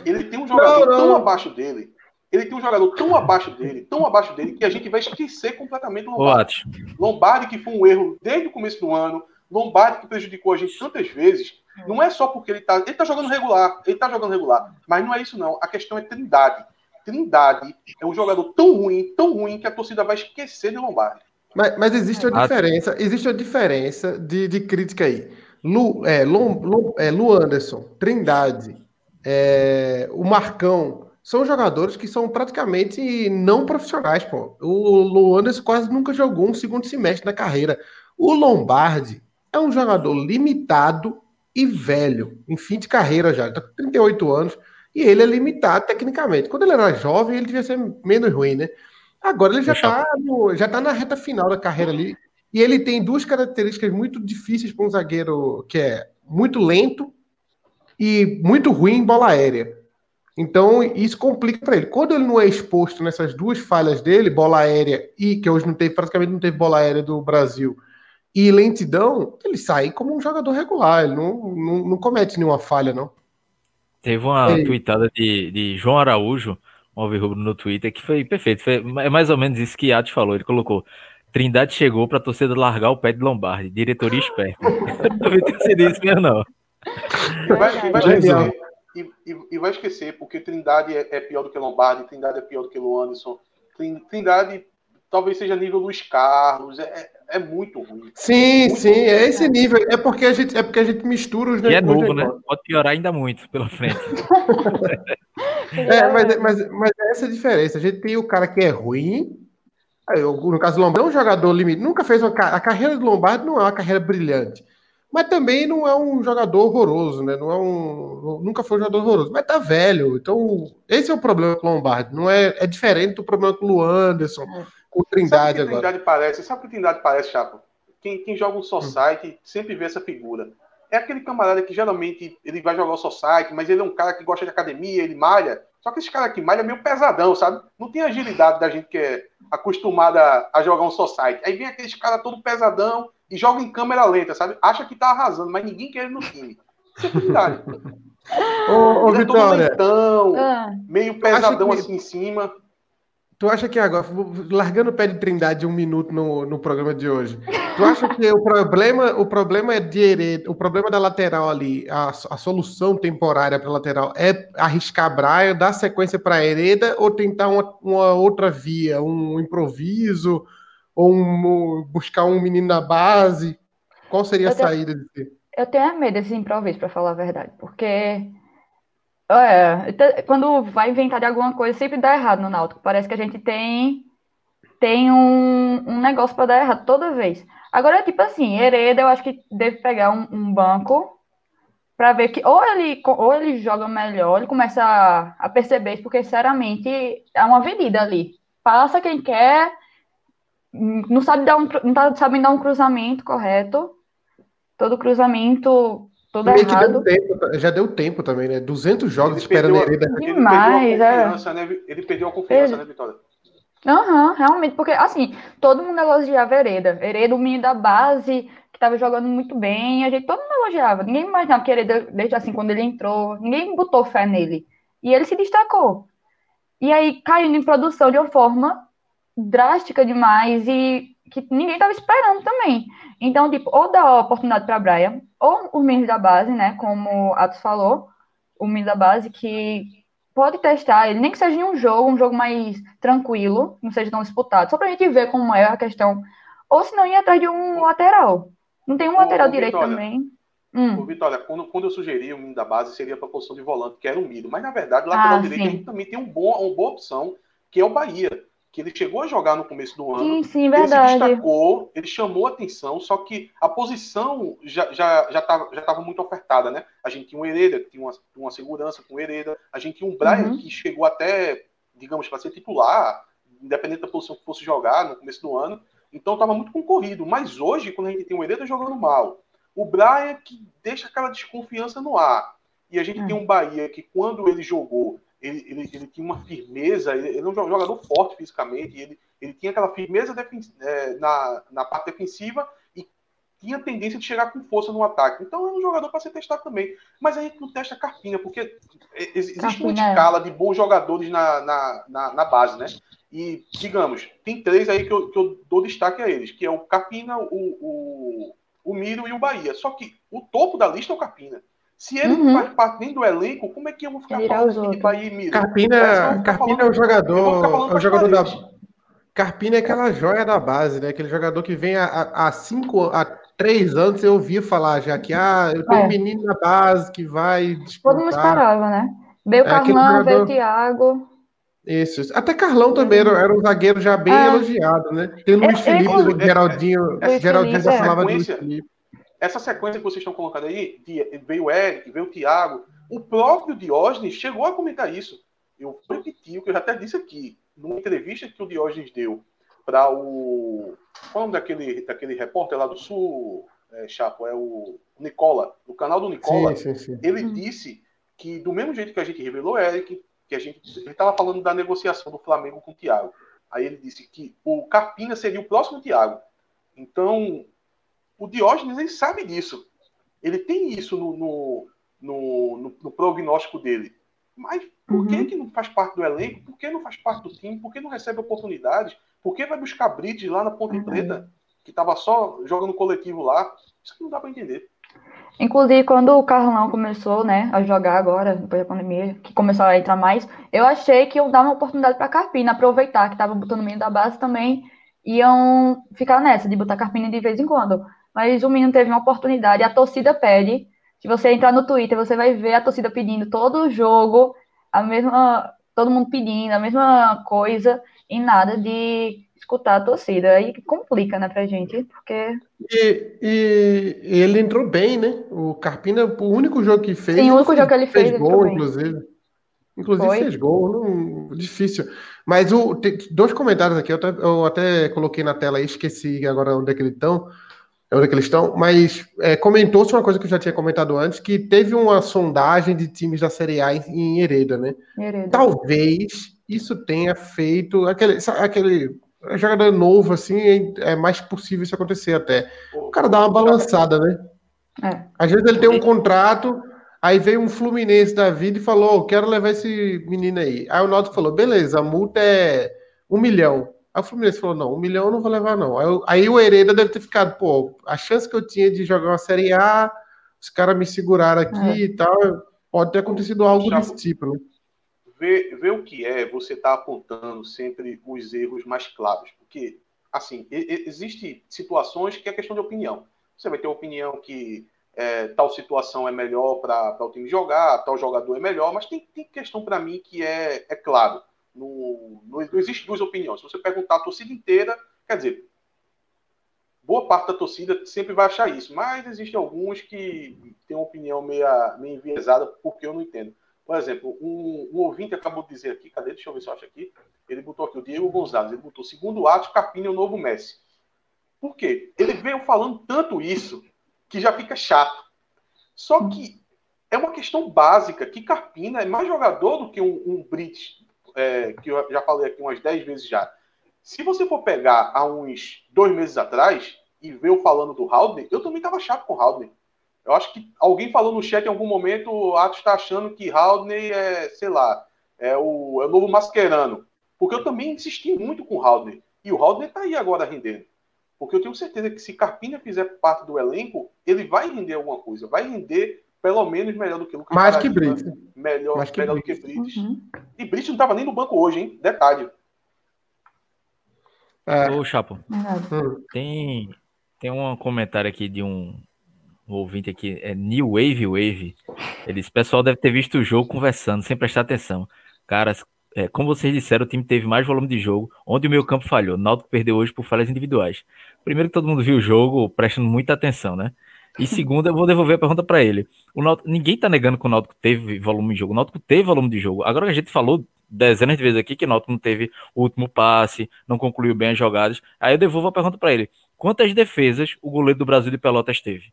Ele tem um jogador não, não. tão abaixo dele. Ele tem um jogador tão abaixo dele, tão abaixo dele, que a gente vai esquecer completamente o Lombardi. Lombardi, que foi um erro desde o começo do ano. Lombardi, que prejudicou a gente tantas vezes. Não é só porque ele tá. Ele tá jogando regular, ele tá jogando regular. Mas não é isso, não. A questão é Trindade. Trindade é um jogador tão ruim, tão ruim, que a torcida vai esquecer de Lombardi. Mas, mas existe uma diferença, existe uma diferença de, de crítica aí. Lu, é, Lu, Lu, é, Lu Anderson, Trindade, é, o Marcão, são jogadores que são praticamente não profissionais, pô. O Lu Anderson quase nunca jogou um segundo semestre na carreira. O Lombardi é um jogador limitado e velho, em fim de carreira já, está com 38 anos, e ele é limitado tecnicamente. Quando ele era jovem, ele devia ser menos ruim, né? Agora ele já está já tá na reta final da carreira ali. E ele tem duas características muito difíceis para um zagueiro, que é muito lento e muito ruim em bola aérea. Então, isso complica para ele. Quando ele não é exposto nessas duas falhas dele, bola aérea e que hoje não teve, praticamente não teve bola aérea do Brasil, e lentidão, ele sai como um jogador regular, ele não, não, não comete nenhuma falha, não. Teve uma Ei. tweetada de, de João Araújo, um alvirrubro no Twitter, que foi perfeito. Foi, é mais ou menos isso que Atos falou. Ele colocou: Trindade chegou para a torcida largar o pé de Lombardi. Diretoria esperta. Talvez tenha sido isso mesmo, não. Vai, vai esquecer, e, e, e, vai esquecer, porque Trindade é, é, pior do que Lombardi, Trindade é pior do que Luanderson. Trindade talvez seja nível Luiz Carlos. É, é muito ruim. Sim, muito sim, ruim. é esse nível. É porque a gente, é porque a gente mistura os E é novo, né? Pode piorar ainda muito pela frente. é, mas, mas, mas é essa a diferença. A gente tem o cara que é ruim, no caso do Lombardi, é um jogador limite. Nunca fez uma. A carreira do Lombardi não é uma carreira brilhante. Mas também não é um jogador horroroso, né? Não é um. Nunca foi um jogador horroroso. Mas tá velho. Então, esse é o problema com o Lombardi. Não é, é diferente do problema com o Luanderson, é. Com o Trindade sabe que agora. Trindade parece, sabe o que Trindade parece, Chapo? Quem, quem joga um Society hum. sempre vê essa figura. É aquele camarada que geralmente ele vai jogar o Society, mas ele é um cara que gosta de academia, ele malha. Só que esse cara aqui malha é meio pesadão, sabe? Não tem agilidade da gente que é acostumada a jogar um society. Aí vem aqueles cara todo pesadão e joga em câmera lenta, sabe? Acha que tá arrasando, mas ninguém quer ele no time. Isso é verdade. ô, ô é Vitória. Lentão, ah. meio pesadão que... assim em cima. Tu acha que agora, largando o pé de Trindade um minuto no, no programa de hoje, tu acha que o problema, o problema é de Hereda, o problema da lateral ali, a, a solução temporária para lateral é arriscar Braia, dar sequência para Hereda ou tentar uma, uma, outra via, um improviso ou um, buscar um menino na base? Qual seria a eu saída tenho, de Eu tenho medo desse improviso, para falar a verdade, porque é, quando vai inventar alguma coisa, sempre dá errado no Náutico. Parece que a gente tem tem um, um negócio para dar errado toda vez. Agora, tipo assim, Hereda, eu acho que deve pegar um, um banco para ver que ou ele, ou ele joga melhor, ele começa a, a perceber porque, sinceramente, é uma avenida ali. Passa quem quer, não sabe dar um, não tá sabendo dar um cruzamento correto. Todo cruzamento Todo errado. Deu tempo, já deu tempo também, né? 200 jogos ele esperando ele. Demais, ele perdeu a né? Ele perdeu a confiança, né, Vitória? Aham, uhum, realmente, porque assim, todo mundo elogiava Hereda. Hereda, o menino da base, que estava jogando muito bem, a gente todo mundo elogiava. Ninguém imaginava que Hereda, desde assim, quando ele entrou, ninguém botou fé nele. E ele se destacou. E aí, caindo em produção de uma forma drástica demais e que ninguém estava esperando também. Então, tipo, ou dá oportunidade para a Brian, ou os meninos da base, né? Como o Atos falou, o menino da base que pode testar ele, nem que seja em um jogo, um jogo mais tranquilo, não seja tão disputado, só para a gente ver como é a questão. Ou se não, ir atrás de um lateral. Não tem um lateral direito Vitória, também. Hum. Vitória, quando, quando eu sugeri o menino da base, seria para a posição de volante, que era o Mido. Mas, na verdade, o lateral ah, direito também tem um bom, uma boa opção, que é o Bahia que ele chegou a jogar no começo do ano. Sim, sim, verdade. Ele se destacou, ele chamou atenção, só que a posição já já já estava já tava muito ofertada, né? A gente tinha um Hereda, que tinha uma, uma segurança com o Hereda, a gente tinha um Brian uhum. que chegou até, digamos, para ser titular, independente da posição que fosse jogar no começo do ano. Então estava muito concorrido. Mas hoje, quando a gente tem o Hereda jogando mal, o Brian que deixa aquela desconfiança no ar. E a gente uhum. tem um Bahia que, quando ele jogou, ele, ele, ele tinha uma firmeza, ele, ele é um jogador forte fisicamente, ele, ele tinha aquela firmeza é, na, na parte defensiva e tinha tendência de chegar com força no ataque. Então é um jogador para ser testado também. Mas a gente não testa Carpina, porque existe Carpina. uma é. escala de bons jogadores na, na, na, na, base, né? E, digamos, tem três aí que eu, que eu dou destaque a eles, que é o Carpina, o, o, o Miro e o Bahia. Só que o topo da lista é o Carpina. Se ele uhum. não faz parte nem do elenco, como é que eu vou ficar falando de Bahia e Mira? Carpina, Carpina é o jogador, é o jogador da Carpina é aquela joia da base, né? Aquele jogador que vem há, há cinco, há três anos eu ouvi falar já que ah, eu tenho é. um menino na base que vai disputar. Todo mundo esperava, né? Veio o é, Carlão, jogador... veio o Thiago. Isso, até Carlão também era, era um zagueiro já bem é. elogiado, né? Tem o Luiz Felipe, o Geraldinho, Geraldinho já falava de Luiz Felipe essa sequência que vocês estão colocando aí, veio o Eric, veio o Thiago, o próprio Diógenes chegou a comentar isso. Eu repeti o que eu já até disse aqui, numa entrevista que o Diógenes deu para o. Qual é o nome daquele, daquele repórter lá do Sul, é, Chapo? É o Nicola. No canal do Nicola, sim, sim, sim. ele disse que, do mesmo jeito que a gente revelou, Eric, que a gente estava falando da negociação do Flamengo com o Thiago. Aí ele disse que o Carpina seria o próximo Thiago. Então, o Diógenes ele sabe disso. Ele tem isso no, no, no, no, no prognóstico dele. Mas por uhum. que, que não faz parte do elenco? Por que não faz parte do time? Por que não recebe oportunidade? Por que vai buscar Brits lá na Ponte uhum. Preta, que estava só jogando coletivo lá? Isso que não dá para entender. Inclusive, quando o Carlão começou, né, a jogar agora, depois da pandemia, que começou a entrar mais, eu achei que iam dar uma oportunidade para Carpina aproveitar, que estava botando o menino da base também, iam ficar nessa, de botar Carpina de vez em quando. Mas o menino teve uma oportunidade, a torcida pede. Se você entrar no Twitter, você vai ver a torcida pedindo todo o jogo, a mesma, todo mundo pedindo a mesma coisa, e nada de escutar a torcida. Aí complica, né, pra gente, porque. E, e, e, ele entrou bem, né? O Carpina, o único jogo que fez. Sim, o único jogo que ele fez. fez gol, inclusive. Inclusive Foi. fez gol, não, difícil. Mas o, tem dois comentários aqui, eu até, eu até coloquei na tela aí, esqueci agora onde é que eles estão. Onde é que eles estão, mas é, comentou-se uma coisa que eu já tinha comentado antes, que teve uma sondagem de times da Série A em, em Hereda, né? Hereda. Talvez isso tenha feito aquele, aquele jogador novo, assim, é, é mais possível isso acontecer até. O cara dá uma balançada, né? É. Às vezes ele tem um contrato, aí veio um Fluminense da vida e falou: oh, quero levar esse menino aí. Aí o Náutico falou: beleza, a multa é um milhão. Aí o Fluminense falou: não, um milhão eu não vou levar, não. Aí, aí o Hereda deve ter ficado: pô, a chance que eu tinha de jogar uma Série A, os caras me seguraram aqui é. e tal, pode ter acontecido algo desse tipo, né? ver, ver o que é você estar tá apontando sempre os erros mais claros. Porque, assim, existe situações que é questão de opinião. Você vai ter opinião que é, tal situação é melhor para o time jogar, tal jogador é melhor, mas tem, tem questão para mim que é, é claro. No, no, não existe duas opiniões. Se você perguntar a torcida inteira, quer dizer, boa parte da torcida sempre vai achar isso, mas existem alguns que têm uma opinião meio, meio enviesada porque eu não entendo. Por exemplo, um, um, ouvinte acabou de dizer aqui, cadê? Deixa eu ver se eu acho aqui. Ele botou aqui o Diego Gonzalez, ele botou segundo ato, Capinha é o novo Messi. Por quê? Ele veio falando tanto isso que já fica chato. Só que é uma questão básica, que Carpina é mais jogador do que um, um é, que eu já falei aqui umas 10 vezes já. Se você for pegar há uns dois meses atrás e ver eu falando do Haldner, eu também estava chato com o Haldner. Eu acho que alguém falou no chat em algum momento, o Atos está achando que Haldney é, sei lá, é o, é o novo Mascherano. Porque eu também insisti muito com o Haldney. E o Haldney está aí agora rendendo. Porque eu tenho certeza que se Carpinha fizer parte do elenco, ele vai render alguma coisa. Vai render pelo menos melhor do que Lucas Mais que Brits. Melhor, Mais que melhor Brits. do que Brits. Uhum. E Brits não estava nem no banco hoje, hein? Detalhe. É. Ô, Chapo, hum. tem, tem um comentário aqui de um, o ouvinte aqui é New Wave Wave. Ele disse: pessoal deve ter visto o jogo conversando, sem prestar atenção. Caras, é, como vocês disseram, o time teve mais volume de jogo, onde o meio campo falhou. Náutico perdeu hoje por falhas individuais. Primeiro que todo mundo viu o jogo, prestando muita atenção, né? E segundo, eu vou devolver a pergunta para ele. O Náutico, ninguém tá negando que o Náutico teve volume de jogo. O Náutico teve volume de jogo. Agora que a gente falou dezenas de vezes aqui que o Náutico não teve o último passe, não concluiu bem as jogadas. Aí eu devolvo a pergunta para ele. Quantas defesas o goleiro do Brasil de Pelotas teve?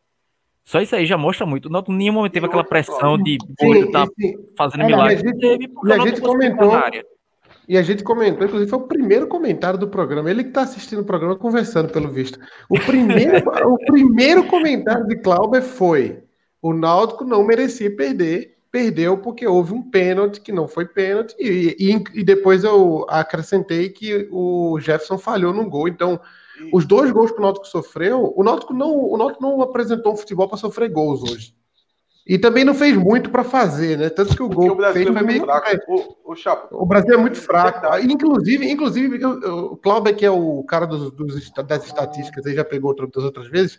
Só isso aí já mostra muito. Não, em nenhum momento teve aquela pressão de doido tá fazendo é, milagre. E a gente, e a gente comentou. E a gente comentou, inclusive foi o primeiro comentário do programa. Ele que está assistindo o programa conversando, pelo visto. O primeiro, o primeiro comentário de Clauber foi: o Náutico não merecia perder, perdeu porque houve um pênalti que não foi pênalti, e, e, e depois eu acrescentei que o Jefferson falhou no gol. Então, os dois gols que o Náutico sofreu, o Náutico não, o Náutico não apresentou um futebol para sofrer gols hoje. E também não fez muito para fazer, né? Tanto que o gol o fez é foi meio fraco. O, o, o, Brasil é muito fraco. Inclusive, inclusive o Cláudio, que é o cara dos, dos, das estatísticas, aí já pegou outra, das outras vezes.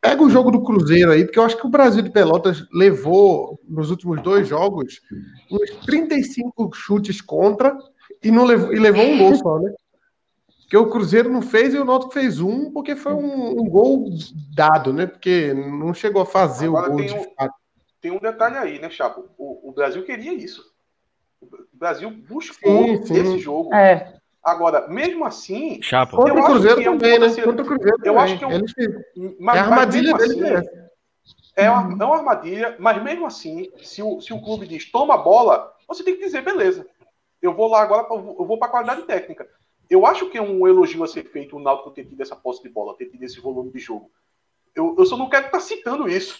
Pega o jogo do Cruzeiro aí, porque eu acho que o Brasil de Pelotas levou, nos últimos dois jogos, uns 35 chutes contra e, não levou, e levou um gol só, né? que o Cruzeiro não fez e o Náutico fez um, porque foi um, um, gol dado, né? Porque não chegou a fazer Agora o gol de um, fato. Tem um detalhe aí, né, Chapo? O, o, Brasil queria isso. O Brasil buscou sim, sim. esse jogo. É. Agora, mesmo assim. Chapa. Contra o Cruzeiro é um também, né? Contra o Cruzeiro Eu também. acho que é um- Eles- Mas, é a armadilha mesmo dele. assim, né? É uma, é uma armadilha, mas mesmo assim, se o, se o clube diz toma a bola, você tem que dizer, beleza, eu vou lá agora, eu vou- eu vou para a qualidade técnica. Eu acho que é um elogio a ser feito o Náutico ter tido essa posse de bola, ter tido esse volume de jogo. Eu, eu só não quero estar citando isso.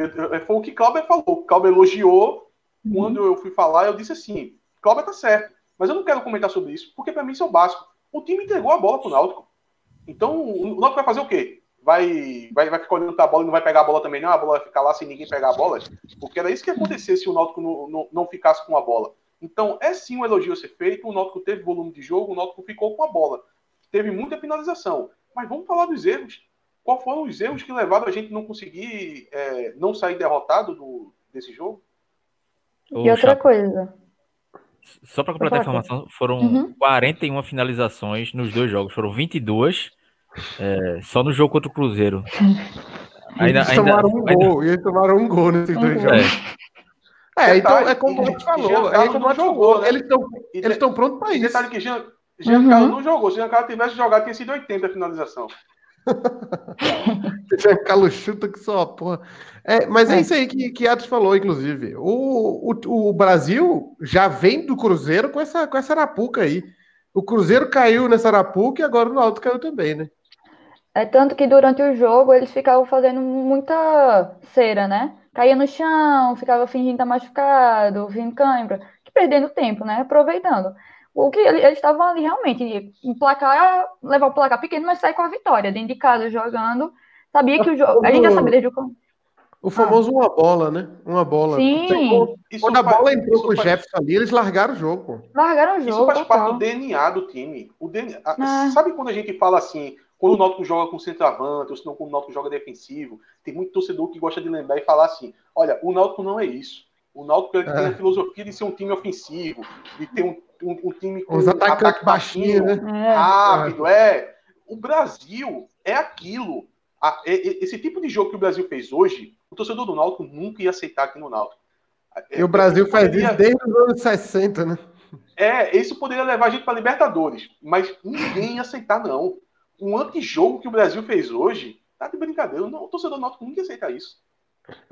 Eu- eu- foi o que Cláudio falou. Cláudio elogiou. Quando eu fui falar, eu disse assim: Cláudio tá certo. Mas eu não quero comentar sobre isso, porque para mim isso é o básico. O time entregou a bola pro Náutico. Então, o Náutico vai fazer o quê? Vai, vai, vai ficar olhando pra bola e não vai pegar a bola também, não? A bola vai ficar lá sem ninguém pegar a bola? Porque era isso que ia acontecer se o Náutico não, não, não ficasse com a bola. Então, é sim um elogio a ser feito. O Náutico teve volume de jogo, o Náutico ficou com a bola. Teve muita finalização. Mas vamos falar dos erros. Qual foram os erros que levaram a gente não conseguir é, não sair derrotado do, desse jogo? Ô, E outra Chapa, coisa. Só para completar a informação, foram Uhum. 41 finalizações nos dois jogos. Foram 22 é, só no jogo contra o Cruzeiro. Ainda, eles ainda, tomaram um ainda- gol. E eles tomaram um gol nesses dois gol. jogos. É, então Detalhe, é como o e- Marcos e falou. É como jogou, falou. né? Eles estão eles estão prontos para isso. Detalhe que Jean, Giancarlo Uhum. não jogou. Se Giancarlo tivesse jogado, tinha sido 80 a finalização. Giancarlo chuta que só, porra. É, mas é, É. isso aí que, que Atos falou, inclusive. O, o, o Brasil já vem do Cruzeiro com essa, com essa arapuca aí. O Cruzeiro caiu nessa arapuca e agora o Náutico caiu também, né? É tanto que durante o jogo eles ficavam fazendo muita cera, né? Caía no chão, ficava fingindo estar machucado, fingindo cãibra, que perdendo tempo, né? Aproveitando. O que ele- eles estavam ali realmente, em placar, levar o placar pequeno, mas sair com a vitória, dentro de casa jogando. Sabia que o jogo. A gente já sabia desde o começo. O famoso uma bola, né? Uma bola. Sim, Isso Quando a faz- bola entrou isso com o faz- Jefferson ali, eles largaram o jogo, pô. largaram o Isso jogo. faz parte total. do DNA do time. O DNA, a- Ah. Sabe quando a gente fala assim, quando o Náutico joga com centroavante, ou se não quando o Náutico joga defensivo, tem muito torcedor que gosta de lembrar e falar assim, olha, o Náutico não é isso. O Náutico ele tem É. a filosofia de ser um time ofensivo, de ter um, um- um time com Os atacantes ataque baixinhos, né? É. rápido, é. O Brasil é aquilo. A- e- esse tipo de jogo que o Brasil fez hoje, o torcedor do Náutico nunca ia aceitar aqui no Náutico. E o Brasil faz poderia- isso desde os anos 60, né? é, isso poderia levar a gente para Libertadores, mas ninguém ia aceitar, não. Um antijogo que o Brasil fez hoje, tá de brincadeira. Não, o torcedor náutico nunca ia aceitar isso.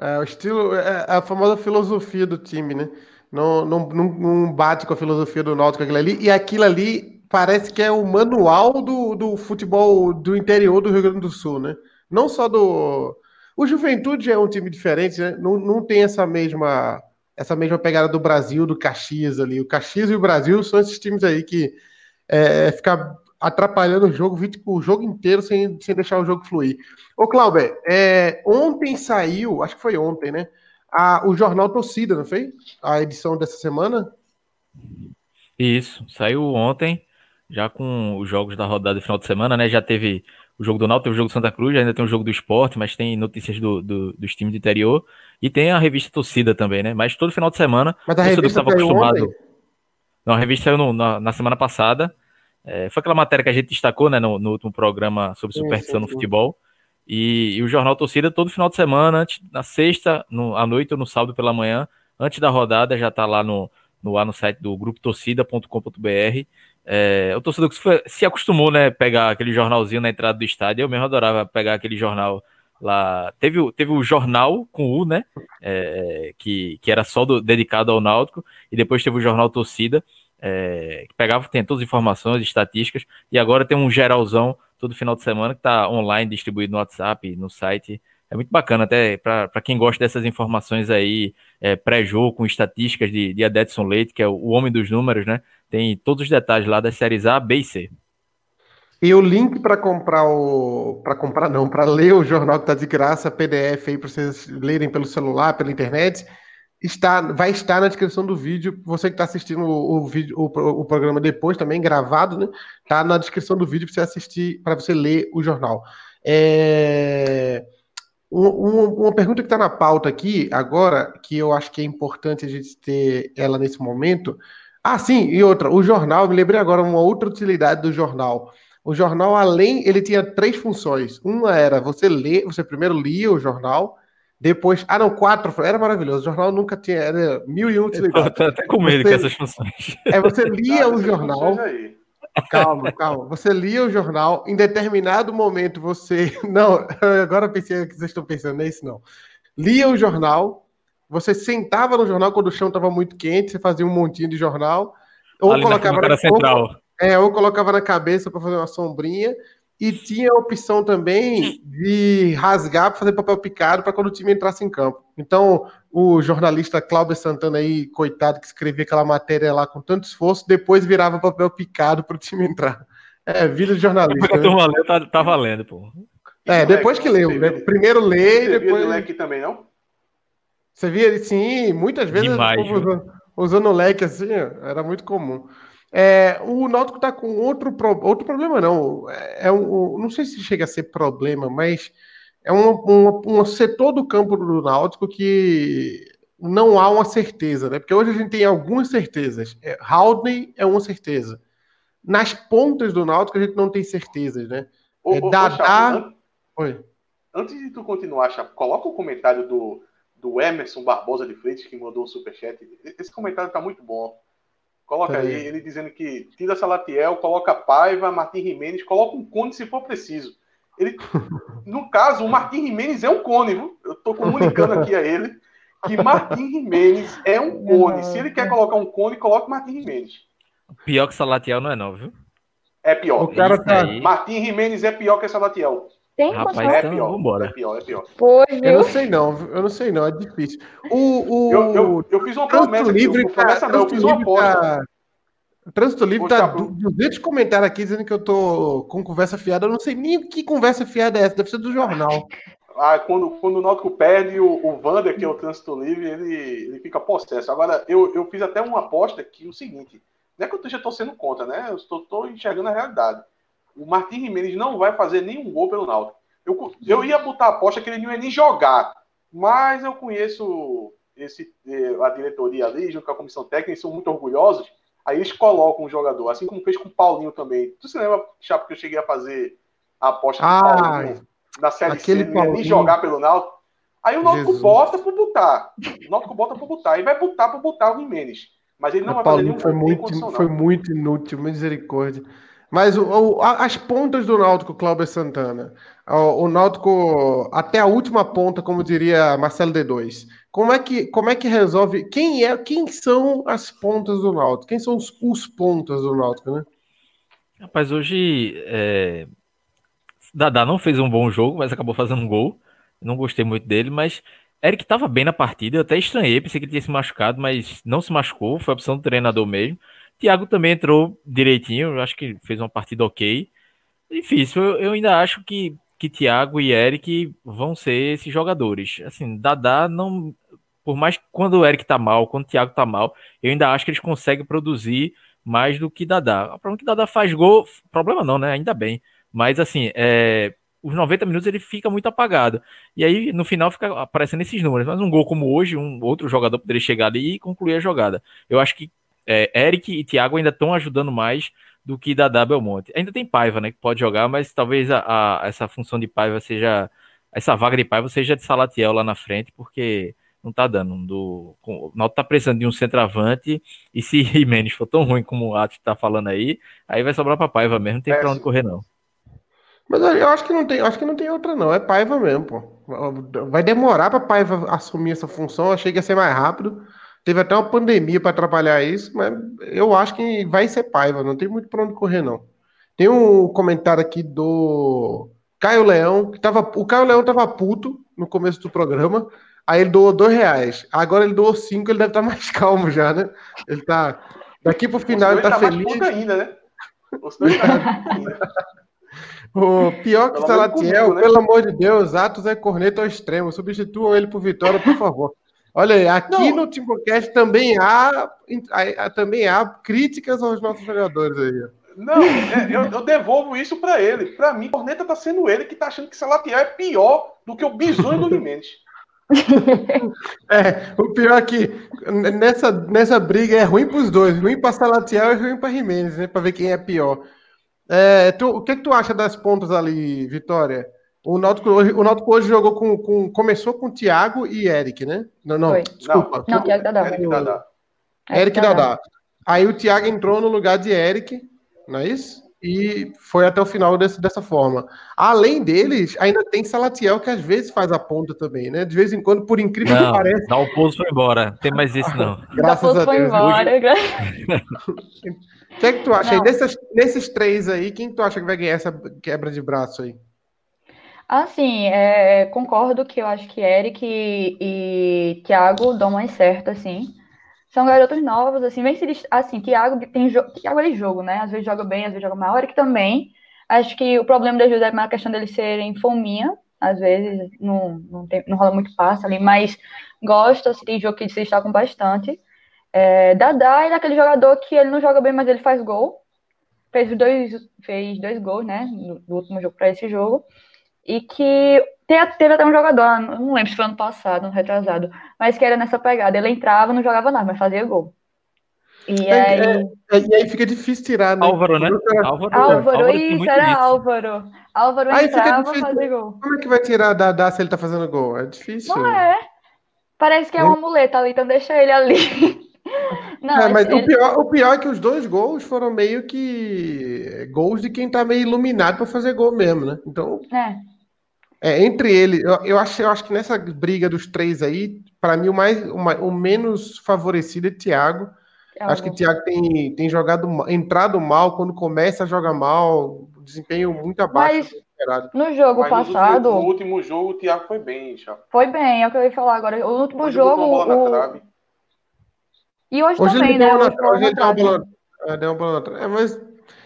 É, o estilo, é a famosa filosofia do time, né? Não, não, não, bate com a filosofia do Náutico aquilo ali. E aquilo ali parece que é o manual do, do futebol do interior do Rio Grande do Sul, né? Não só do. O Juventude é um time diferente, né? Não, não tem essa mesma, essa mesma pegada do Brasil, do Caxias ali. O Caxias e o Brasil são esses times aí que é, fica atrapalhando o jogo, o jogo inteiro sem, sem deixar o jogo fluir. Ô, Cláudio, é, ontem saiu, acho que foi ontem, né? A, o Jornal Torcida, não foi? A edição dessa semana? Isso, saiu ontem, já com os jogos da rodada de final de semana, né? Já teve o jogo do Náutico, teve o jogo do Santa Cruz, ainda tem o jogo do esporte, mas tem notícias do, do- dos times do interior. E tem a revista Torcida também, né? Mas todo final de semana, Mas a torcedor revista estava saiu acostumado. ontem? Não, a revista saiu no- na, na semana passada. É, foi aquela matéria que a gente destacou, né, no, no último programa sobre superstição no futebol. E, e o Jornal Torcida, todo final de semana, antes- na sexta, no, à noite ou no sábado pela manhã, antes da rodada, já tá lá no, no ar no site do grupo torcida.com.br. É, o torcedor que se, acostumou, né, pegar aquele jornalzinho na entrada do estádio, eu mesmo adorava pegar aquele jornal lá. Teve, o- teve o jornal com U, né, é, que, que era só do- dedicado ao Náutico, e depois teve o jornal Torcida, é, que pegava, tem todas as informações, estatísticas, e agora tem um geralzão todo final de semana que está online, distribuído no WhatsApp, no site. É muito bacana, até para quem gosta dessas informações aí, é, pré-jogo, com estatísticas de, de Adedson Leite, que é o, homem dos números, né? Tem todos os detalhes lá das séries A, B e C. E o link para comprar o. Para comprar, não, para ler o jornal que tá de graça, PDF aí, para vocês lerem pelo celular, pela internet, está, vai estar na descrição do vídeo. Você que está assistindo o, o vídeo, o, o programa depois, também gravado, né? Tá na descrição do vídeo para você assistir, para você ler o jornal. É, um- um- uma pergunta que está na pauta aqui agora, que eu acho que é importante a gente ter ela nesse momento. Ah, sim, e outra, o jornal, me lembrei agora uma outra utilidade do jornal. O jornal, além, ele tinha três funções. Uma era você ler, você primeiro lia o jornal, depois. Ah, não, quatro. Era maravilhoso. O jornal nunca tinha. Era mil e um Eu tô até com medo Você- com essas funções. É, você lia o jornal. Calma, calma. Você lia o jornal, em determinado momento você. Não, agora pensei que vocês estão pensando nisso, não. Lia o jornal, você sentava no jornal quando o chão estava muito quente, você fazia um montinho de jornal, ou Ali colocava na, na, central. é, ou colocava na cabeça para fazer uma sombrinha. E tinha a opção também de rasgar para fazer papel picado para quando o time entrasse em campo. Então, o jornalista Cláudio Santana aí, coitado, que escrevia aquela matéria lá com tanto esforço, depois virava papel picado para o time entrar. É, vida de jornalista. Depois que a né? turma leu, tá, tá valendo, pô. É, depois que leu. né? Primeiro lê e Você viu depois. de leque também, não? Você via sim, muitas vezes Demais, usando, usando leque assim, ó, era muito comum. É, o Náutico tá com outro, pro- outro problema, não. É um, um- não sei se chega a ser problema, mas é um, um, setor do campo do Náutico que não há uma certeza, né? Porque hoje a gente tem algumas certezas. É, Haldney é uma certeza. Nas pontas do Náutico a gente não tem certezas, né? Ô, É, ô, ô, Dadá- an- Oi. Antes de tu continuar, Chapo, coloca o comentário do, do Emerson Barbosa de Freitas, que mandou o superchat. Esse comentário tá muito bom. Coloca Tá aí, aí. ele dizendo que tira Salatiel, coloca Paiva, Martim Jimenez, coloca um cone se for preciso. Ele, no caso, o Martim Jimenez é um cone, viu? Eu tô comunicando aqui a ele que Martim Jimenez é um cone. Se ele quer colocar um cone, coloque Martim Jimenez. Pior que Salatiel não é, não, viu? É pior. O cara tá- aí. Martim Jimenez é pior que Salatiel. Tem Rapaz, condição? É então pior. vambora. É pior, é pior. Foi, Eu não sei não, eu não sei não, é difícil. O, o, Eu, eu, eu fiz uma promessa aqui. Livre, eu- promessa cara, não, eu Trânsito fiz uma Livre aposta. tá... Trânsito Livre tá Chapo. du- 200 comentários aqui dizendo que eu tô com conversa fiada. Eu não sei nem que conversa fiada é essa, deve ser do jornal. Ah, quando, quando o Náutico perde, o, o Vander, que é o trânsito livre, ele, ele fica possesso. Agora, eu, eu fiz até uma aposta que o seguinte: não é que eu esteja torcendo contra, né? Eu estou, estou enxergando a realidade. O Martim Jimenez não vai fazer nenhum gol pelo Náutico. Eu, eu ia botar a aposta que ele não ia nem jogar, mas eu conheço esse, eh, a diretoria ali, junto com a comissão técnica, eles são muito orgulhosos. Aí eles colocam um jogador, assim como fez com o Paulinho também. Tu se lembra, Chapo, que eu cheguei a fazer a aposta Ah, Paulinho na Série C, não ia nem jogar pelo Náutico. Aí o Náutico Jesus. bota pro botar. O Náutico bota pro botar. E vai botar pro botar o Jimenez. Mas ele não O vai fazer nenhum foi muito, foi muito inútil, misericórdia. Mas o, o- as pontas do Náutico, Cláudio Santana. O, o Náutico, até a última ponta, como diria Marcelo D2. Como é que, como é que resolve? Quem é? Quem são as pontas do Náutico? Quem são os, os pontas do Náutico, né? Rapaz, hoje é... Dadá não fez um bom jogo, mas acabou fazendo um gol. Não gostei muito dele, mas Eric estava bem na partida. Eu até estranhei, pensei que ele tinha se machucado, mas não se machucou. Foi opção do treinador mesmo. Thiago também entrou direitinho, acho que fez uma partida ok. Difícil, eu, eu ainda acho que, que Thiago e Eric vão ser esses jogadores. Assim, Dadá não. Por mais que quando o Eric tá mal, quando o Thiago tá mal, eu ainda acho que eles conseguem produzir mais do que Dadá. O problema é que Dadá faz gol, problema não, né? Ainda bem. Mas assim, é, os 90 minutos ele fica muito apagado. E aí no final fica aparecendo esses números. Mas um gol como hoje, um outro jogador poderia chegar ali e concluir a jogada. Eu acho que é, Eric e Thiago ainda estão ajudando mais do que Dadá Belmonte. Ainda tem Paiva, né? Que pode jogar, mas talvez a, a- essa função de Paiva seja. Essa vaga de Paiva seja de Salatiel lá na frente, porque não tá dando. Do, o Náutico tá precisando de um centroavante. E se Jimenez for tão ruim como o Atos tá falando aí, aí vai sobrar pra Paiva mesmo, não tem É, pra onde correr, não. Mas eu eu acho que não tem, acho que não tem outra, não. É Paiva mesmo, pô. Vai demorar para Paiva assumir essa função. Achei que ia ser mais rápido. Teve até uma pandemia para atrapalhar isso, mas eu acho que vai ser Paiva. Não tem muito para onde correr, não. Tem um comentário aqui do Caio Leão, que tava, o Caio Leão tava puto no começo do programa. Aí ele doou dois reais. Agora ele doou cinco, ele deve estar mais calmo já, né? Ele tá. Daqui pro final ele tá mais feliz. puto ainda, né? Tá mais puto ainda. O pior que Pelo Salatiel, comigo, né? pelo amor de Deus, Atos é corneta ao extremo. Substituam ele por Vitória, por favor. Olha aí, aqui Não. no Timocast também há, também há críticas aos nossos jogadores aí. Não, é, eu, eu devolvo isso pra ele. Pra mim, Corneta tá sendo ele que tá achando que Salatiel é pior do que o Bisonho do Limenez. É, o pior é que nessa, nessa briga é ruim pros dois. Ruim pra Salatiel e ruim pra Jimenez, né? Pra ver quem é pior. É, tu- o que, que tu acha das pontas ali, Vitória? O Náutico hoje, o Náutico hoje jogou com, com. Começou com Thiago e Eric, né? Não, não, Foi. desculpa. Não, Thiago Dadá. Eric Dadá. Eric Dadá. Aí o Thiago entrou no lugar de Eric. não é isso? E foi até o final desse, dessa forma. Além deles, ainda tem Salatiel, que às vezes faz a ponta também, né? De vez em quando, por incrível Não, que pareça. Dá o pouso foi embora. Tem mais isso, não. Graças a foi Deus. embora. O que é que tu acha aí? Não. Desses, nesses três aí, quem tu acha que vai ganhar essa quebra de braço aí? Assim, é, concordo que eu acho que Eric e, e Thiago dão mais certo, assim. São garotos novos, assim, vem se assim, Thiago tem. Thiago é jogo, né? Às vezes joga bem, às vezes joga mal. Eric também. Acho que o problema deles é mais a questão deles serem fominha, às vezes não, não, tem, não rola muito passe ali, mas gosta, assim, tem jogo que se destacam bastante. É, Dadá é daquele jogador que ele não joga bem, mas ele faz gol. Fez dois, fez dois gols, né? No último jogo para esse jogo. E que te- teve até um jogador, não lembro se foi ano passado, ano retrasado, mas que era nessa pegada. Ele entrava, não jogava nada, mas fazia gol. E É, aí, É, E aí fica difícil tirar, né? Álvaro, né? Como Álvaro, Álvaro, tem isso, muito era disso. Álvaro. Álvaro Aí fica entrava, difícil. fazia gol. é que vai tirar da, da se ele tá fazendo gol? É difícil. Não é. Parece que é uma muleta ali, então deixa ele ali. Não, É, mas ele- o, pior, o pior é que os dois gols foram meio que gols de quem tá meio iluminado pra fazer gol mesmo, né? Então, é. É, entre ele, eu, eu, acho, eu acho que nessa briga dos três aí, pra mim o, mais, o, mais- o menos favorecido é Thiago. Acho que o Thiago tem, tem jogado, entrado mal, quando começa a jogar mal, desempenho muito abaixo Mas do esperado. no jogo Mas passado, no último jogo, o Thiago foi bem, já. foi bem, é o que eu ia falar agora. O último Hoje jogo. botou uma bola na o- trave. E hoje, Hoje também, ele né? Hoje hoje ele deu uma bola, é, deu uma bola na trave. É, mas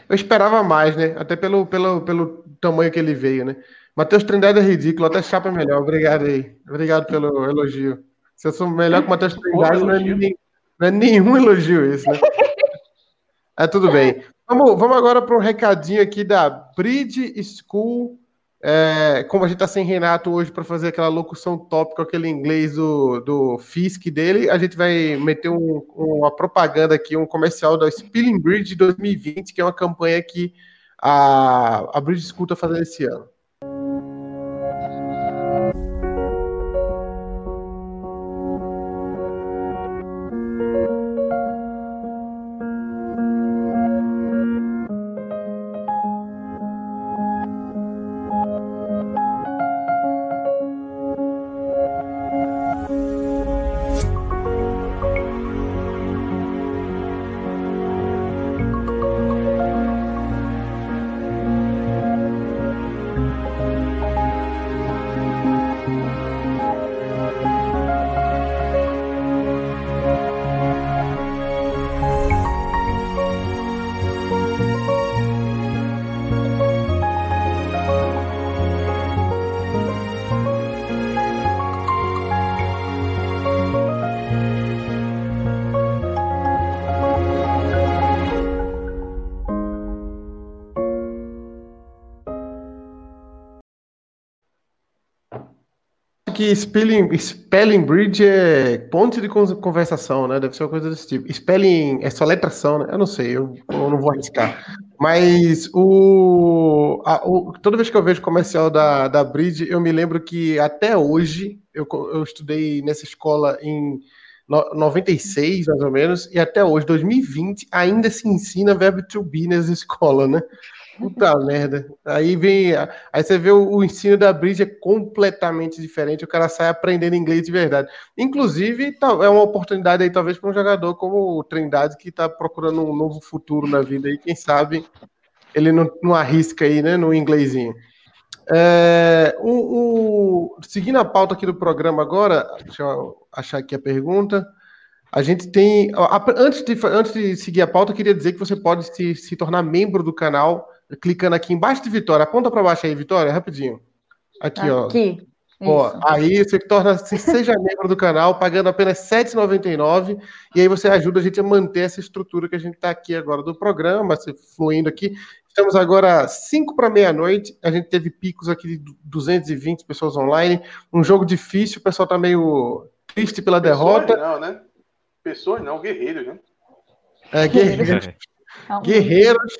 eu esperava mais, né? Até pelo, pelo, pelo tamanho que ele veio, né? Matheus Trindade é ridículo, até chapa é melhor. Obrigado aí. Obrigado pelo elogio. Se eu sou melhor que o Matheus Trindade, não é, nem- não é nenhum elogio isso, né? É tudo bem. Vamos, vamos agora para um recadinho aqui da Bridge School. É, como a gente está sem Renato hoje para fazer aquela locução top com aquele inglês do, do Fisk dele, a gente vai meter um- uma propaganda aqui, um comercial da Spilling Bridge 2020, que é uma campanha que a, a Bridge School está fazendo esse ano. Que Spelling, Spelling Bridge é ponte de con- conversação, né? Deve ser uma coisa desse tipo. Spelling é só letração, né? Eu não sei, eu, eu não vou arriscar. Mas o, a- o- toda vez que eu vejo comercial da, da Bridge, eu me lembro que até hoje, eu, eu estudei nessa escola em no- 96, mais ou menos, e até hoje, 2020, ainda se ensina verbo to be nessa escola, né? Puta merda. Aí vem. Aí você vê o, o ensino da Bridge é completamente diferente. O cara sai aprendendo inglês de verdade. Inclusive, tal- é uma oportunidade aí, talvez, para um jogador como o Trindade, que está procurando um novo futuro na vida aí. Quem sabe ele não, não arrisca aí, né, no inglesinho. É, o- o- seguindo a pauta aqui do programa agora, deixa eu achar aqui a pergunta. A gente tem. Antes de, antes de seguir a pauta, eu queria dizer que você pode se, se tornar membro do canal clicando aqui embaixo de Vitória. Aponta para baixo aí, Vitória, rapidinho. Aqui, ó. Aqui. Ó, aí você torna, se seja membro do canal, pagando apenas R$ 7,99, e aí você ajuda a gente a manter essa estrutura que a gente está aqui agora do programa, se fluindo aqui. Estamos agora 5 para meia-noite, a gente teve picos aqui de 220 pessoas online, um jogo difícil, o pessoal está meio triste pela derrota. Pessoas não, né? Pessoas não, guerreiros, né? É, guerreiros, guerreiros.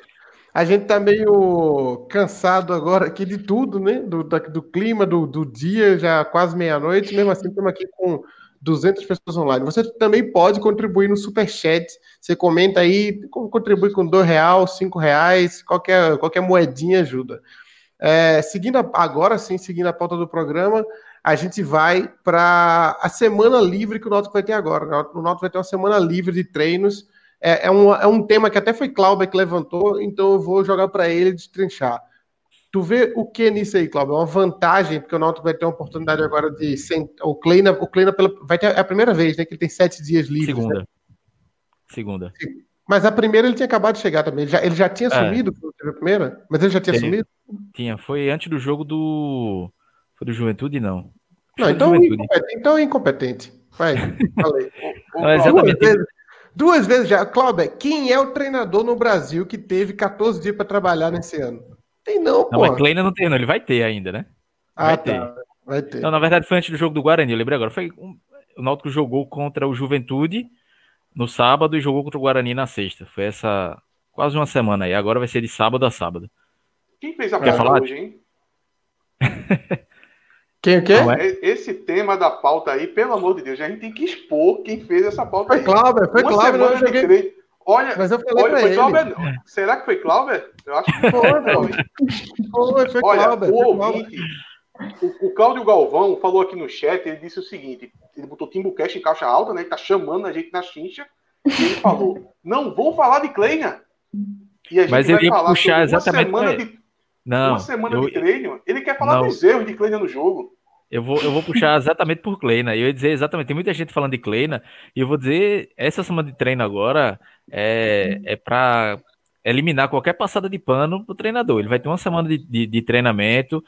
A gente tá meio cansado agora aqui de tudo, né? Do, do clima, do, do dia, já quase meia-noite. Mesmo assim, estamos aqui com 200 pessoas online. Você também pode contribuir no Superchat. Você comenta aí, contribui com dois real, cinco reais, qualquer, qualquer moedinha ajuda. É, seguindo a, agora sim, seguindo a pauta do programa, a gente vai para a semana livre que o Náutico vai ter agora. O Náutico vai ter uma semana livre de treinos. É, é, um, é um tema que até foi Cláudio que levantou, então eu vou jogar para ele destrinchar. Tu vê o que nisso aí, Cláudio? É uma vantagem, porque o Náutico vai ter uma oportunidade agora de. O Kleina, o Kleina pela, vai ter é a primeira vez, né? Que ele tem sete dias livres. Segunda. Né? Segunda. Mas a primeira ele tinha acabado de chegar também. Ele já, ele já tinha é. sumido a primeira? Mas ele já tinha sumido? Tinha. Foi antes do jogo do. Foi do Juventude, não. Não, então, incompetente, então é incompetente. Vai, falei. não, exatamente. Duas vezes, duas vezes já. Cláudio, quem é o treinador no Brasil que teve 14 dias para trabalhar nesse ano? Tem não, pô. Não, mas Kleina não tem, não. Ele vai ter ainda, né? Vai ah, ter. Tá. Vai ter. Não, na verdade foi antes do jogo do Guarani, eu lembrei agora. Foi um... O Náutico jogou contra o Juventude no sábado e jogou contra o Guarani na sexta. Foi essa quase uma semana aí. Agora vai ser de sábado a sábado. Quem fez a Quer falar hoje, hein? Quem o quê? É? Esse tema da pauta aí, pelo amor de Deus, a gente tem que expor quem fez essa pauta foi aí. Cláudio, foi Cláudio. Semana de treino. Olha, mas eu falei olha, foi ele. Clauber, será que foi Cláudio? Eu acho que foi. foi, foi olha, Cláudio. O ouvinte, o, o Cláudio Galvão falou aqui no chat, ele disse o seguinte, ele botou Timbucast em caixa alta, né, ele tá chamando a gente na chincha, e ele falou, não vou falar de Kleina. E a gente mas vai falar puxar exatamente uma semana, de, não, uma semana eu, de treino, ele quer falar não. dos erros de Kleina no jogo. Eu vou, eu vou puxar exatamente por Kleina. Eu ia dizer exatamente, tem muita gente falando de Kleina, e eu vou dizer, essa semana de treino agora é, é para eliminar qualquer passada de pano pro treinador. Ele vai ter uma semana de, de, de, treinamento.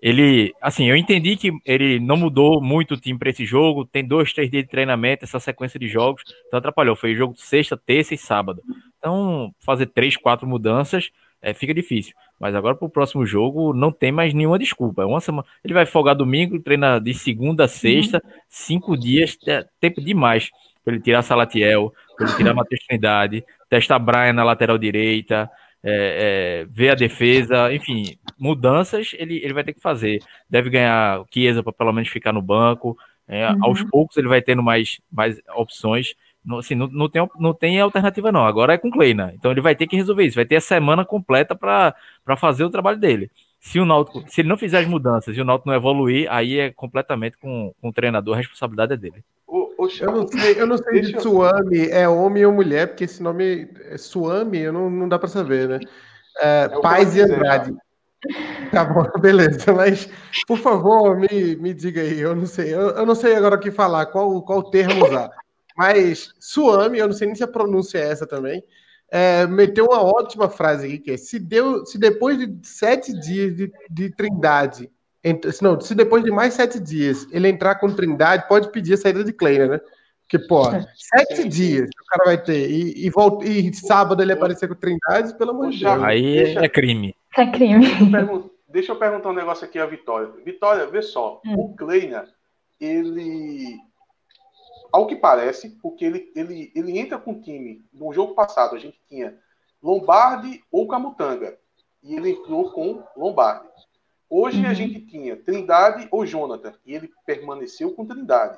Ele, assim, eu entendi que ele não mudou muito o time para esse jogo. Tem dois, três dias de treinamento, essa sequência de jogos, então atrapalhou. Foi jogo sexta, terça e sábado. Então, fazer três, quatro mudanças é, fica difícil. Mas agora para o próximo jogo não tem mais nenhuma desculpa. É uma semana. Ele vai folgar domingo, treina de segunda a sexta, cinco dias, é tempo demais para ele tirar Salatiel, para ele tirar Matheus Trindade, testar Brian na lateral direita, é, é, ver a defesa, enfim, mudanças ele, ele vai ter que fazer. Deve ganhar Chiesa para pelo menos ficar no banco. É, uhum. Aos poucos ele vai tendo mais, mais opções. Não, assim, não, não, tem, não tem alternativa, não. Agora é com Kleina. Então ele vai ter que resolver isso. Vai ter a semana completa para fazer o trabalho dele. Se o Náutico, se ele não fizer as mudanças e o Náutico não evoluir, aí é completamente com, com o treinador, a responsabilidade é dele. eu não sei, eu não sei se Suami é homem ou mulher, porque esse nome é Suami, não, não dá para saber, né? É, é Paz e Andrade. Tá bom, beleza, mas por favor, me, me diga aí, eu não sei, eu, eu não sei agora o que falar, qual, qual termo usar. Mas Suami, eu não sei nem se a pronúncia é essa também, é, meteu uma ótima frase aqui, que é se, deu, se depois de sete dias de, de trindade, ent, não, se depois de mais sete dias ele entrar com trindade, pode pedir a saída de Kleiner, né? Porque, pô, sete dias o cara vai ter, e, e, volta, e sábado ele aparecer com trindade, pelo amor de Deus. Aí deixa, é crime. É crime. Deixa eu, deixa eu perguntar um negócio aqui a Vitória. Vitória, vê só, hum. o Kleiner, ele ao que parece, porque ele, ele, ele entra com o time. No jogo passado, a gente tinha Lombardi ou Camutanga. E ele entrou com Lombardi. Hoje uhum. a gente tinha Trindade ou Jonathan. E ele permaneceu com Trindade.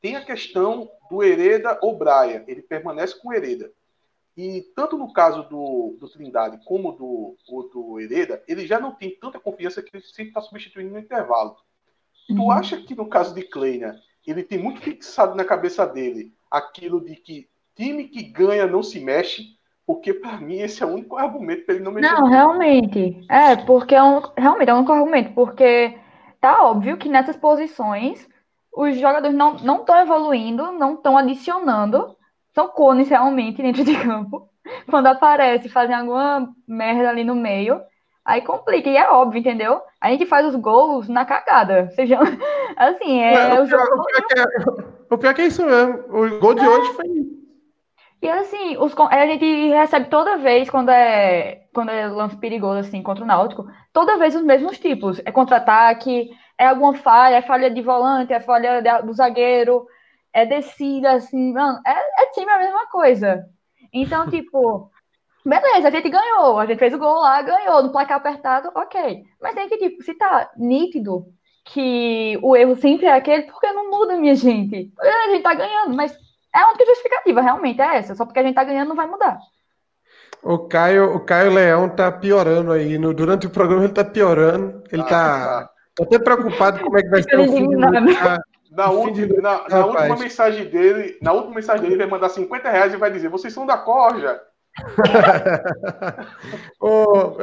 Tem a questão do Hereda ou Braia. Ele permanece com Hereda. E tanto no caso do, do Trindade como do, do Hereda, ele já não tem tanta confiança que ele sempre está substituindo no intervalo. Uhum. Tu acha que no caso de Kleina, ele tem muito fixado na cabeça dele aquilo de que time que ganha não se mexe, porque para mim esse é o único argumento para ele não mexer. Não, realmente. É, porque é um, realmente é o único argumento, porque tá óbvio que nessas posições os jogadores não estão evoluindo, não estão adicionando, são cones realmente dentro de campo. Quando aparece, fazem alguma merda ali no meio, Aí complica, e é óbvio, entendeu? A gente faz os gols na cagada. Seja, assim, é. é o, pior, o, pior é, o, pior que é, isso mesmo. O gol de é. hoje foi E assim, os, a gente recebe toda vez, quando é, quando é lance perigoso, assim, contra o Náutico, toda vez os mesmos tipos. É contra-ataque, é alguma falha, é falha de volante, é falha do zagueiro, é descida, assim, mano, é, é time a mesma coisa. Então, tipo, Beleza, a gente ganhou, a gente fez o gol lá, ganhou, no placar apertado, ok. Mas tem que, tipo, se tá nítido que o erro sempre é aquele, porque não muda, minha gente. A gente tá ganhando, mas é a única justificativa, realmente, é essa. Só porque a gente tá ganhando não vai mudar. O Caio, o Caio Leão tá piorando aí. No, durante o programa ele tá piorando. Ele ah, tá, tá. Tô até preocupado como é que vai ser o fim de na, na, na, na última mensagem dele, na última mensagem dele, ele vai mandar 50 reais e vai dizer: vocês são da Corja. oh,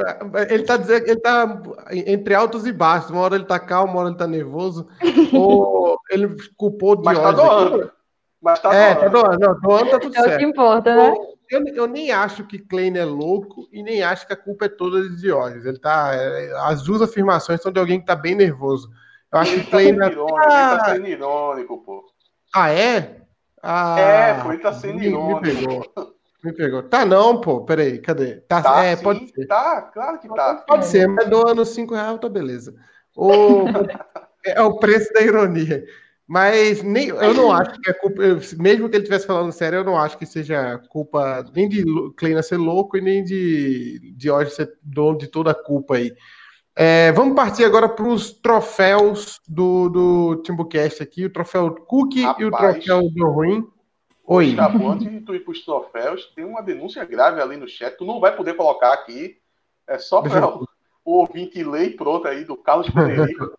ele tá dizendo ele tá entre altos e baixos. Uma hora ele tá calmo, uma hora ele tá nervoso. Ou ele culpou de Mas tá doando. Mas tá é, doando. tá doando. Não, doando tá tudo é certo. É o que importa, né? Eu, eu, nem acho que Klein é louco e nem acho que a culpa é toda de Diógenes. Ele tá. É, as duas afirmações são de alguém que tá bem nervoso. Eu acho ele que Klein. Tá irônico, ah, ele tá sendo irônico, pô. Ah, é? Ah, é, pô, ele tá sendo me, irônico. Me pegou. Me pegou. Tá não, pô. Peraí, cadê? Tá, tá é, sim, pode ser. Tá, claro que tá. Pode ser, mas doando 5 reais, tá beleza. O, é o preço da ironia. Mas nem, eu não acho que é culpa, mesmo que ele estivesse falando sério, eu não acho que seja culpa nem de Kleina ser louco e nem de, de hoje ser dono de toda a culpa aí. É, vamos partir agora para os troféus do, do Timbucast aqui, o troféu Cook Rapaz, e o troféu do Ruim. Oi. Bom, antes de tu ir para os troféus, tem uma denúncia grave ali no chat, tu não vai poder colocar aqui, é só para o, o ouvinte ler e pronto aí, do Carlos Federico.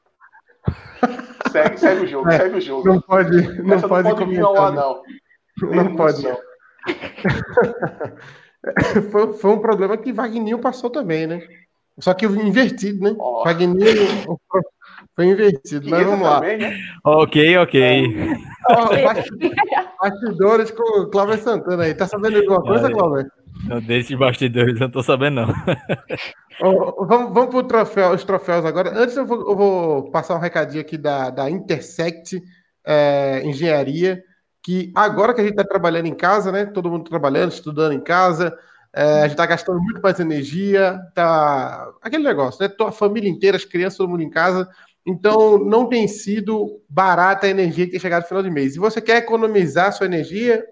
segue, segue o jogo, é, segue o jogo. Não pode, não Essa pode, não pode vir ao ar, não. Não pode, não. foi, foi um problema que Wagninho passou também, né? Só que invertido, né? Oh. Wagninho foi invertido, mas vamos lá. Também, né? Ok, ok. Oh, bastidores com o Cláudio Santana aí. Tá sabendo alguma coisa, Cláudio? Desses bastidores eu não tô sabendo, não. oh, vamos vamos para troféu, os troféus agora. Antes eu vou, eu vou, passar um recadinho aqui da, da Intersect é, Engenharia, que agora que a gente está trabalhando em casa, né? Todo mundo trabalhando, estudando em casa, é, a gente está gastando muito mais energia, tá aquele negócio, né? A família inteira, as crianças, todo mundo em casa. Então, não tem sido barata a energia que tem chegado no final de mês. Se você quer economizar sua energia,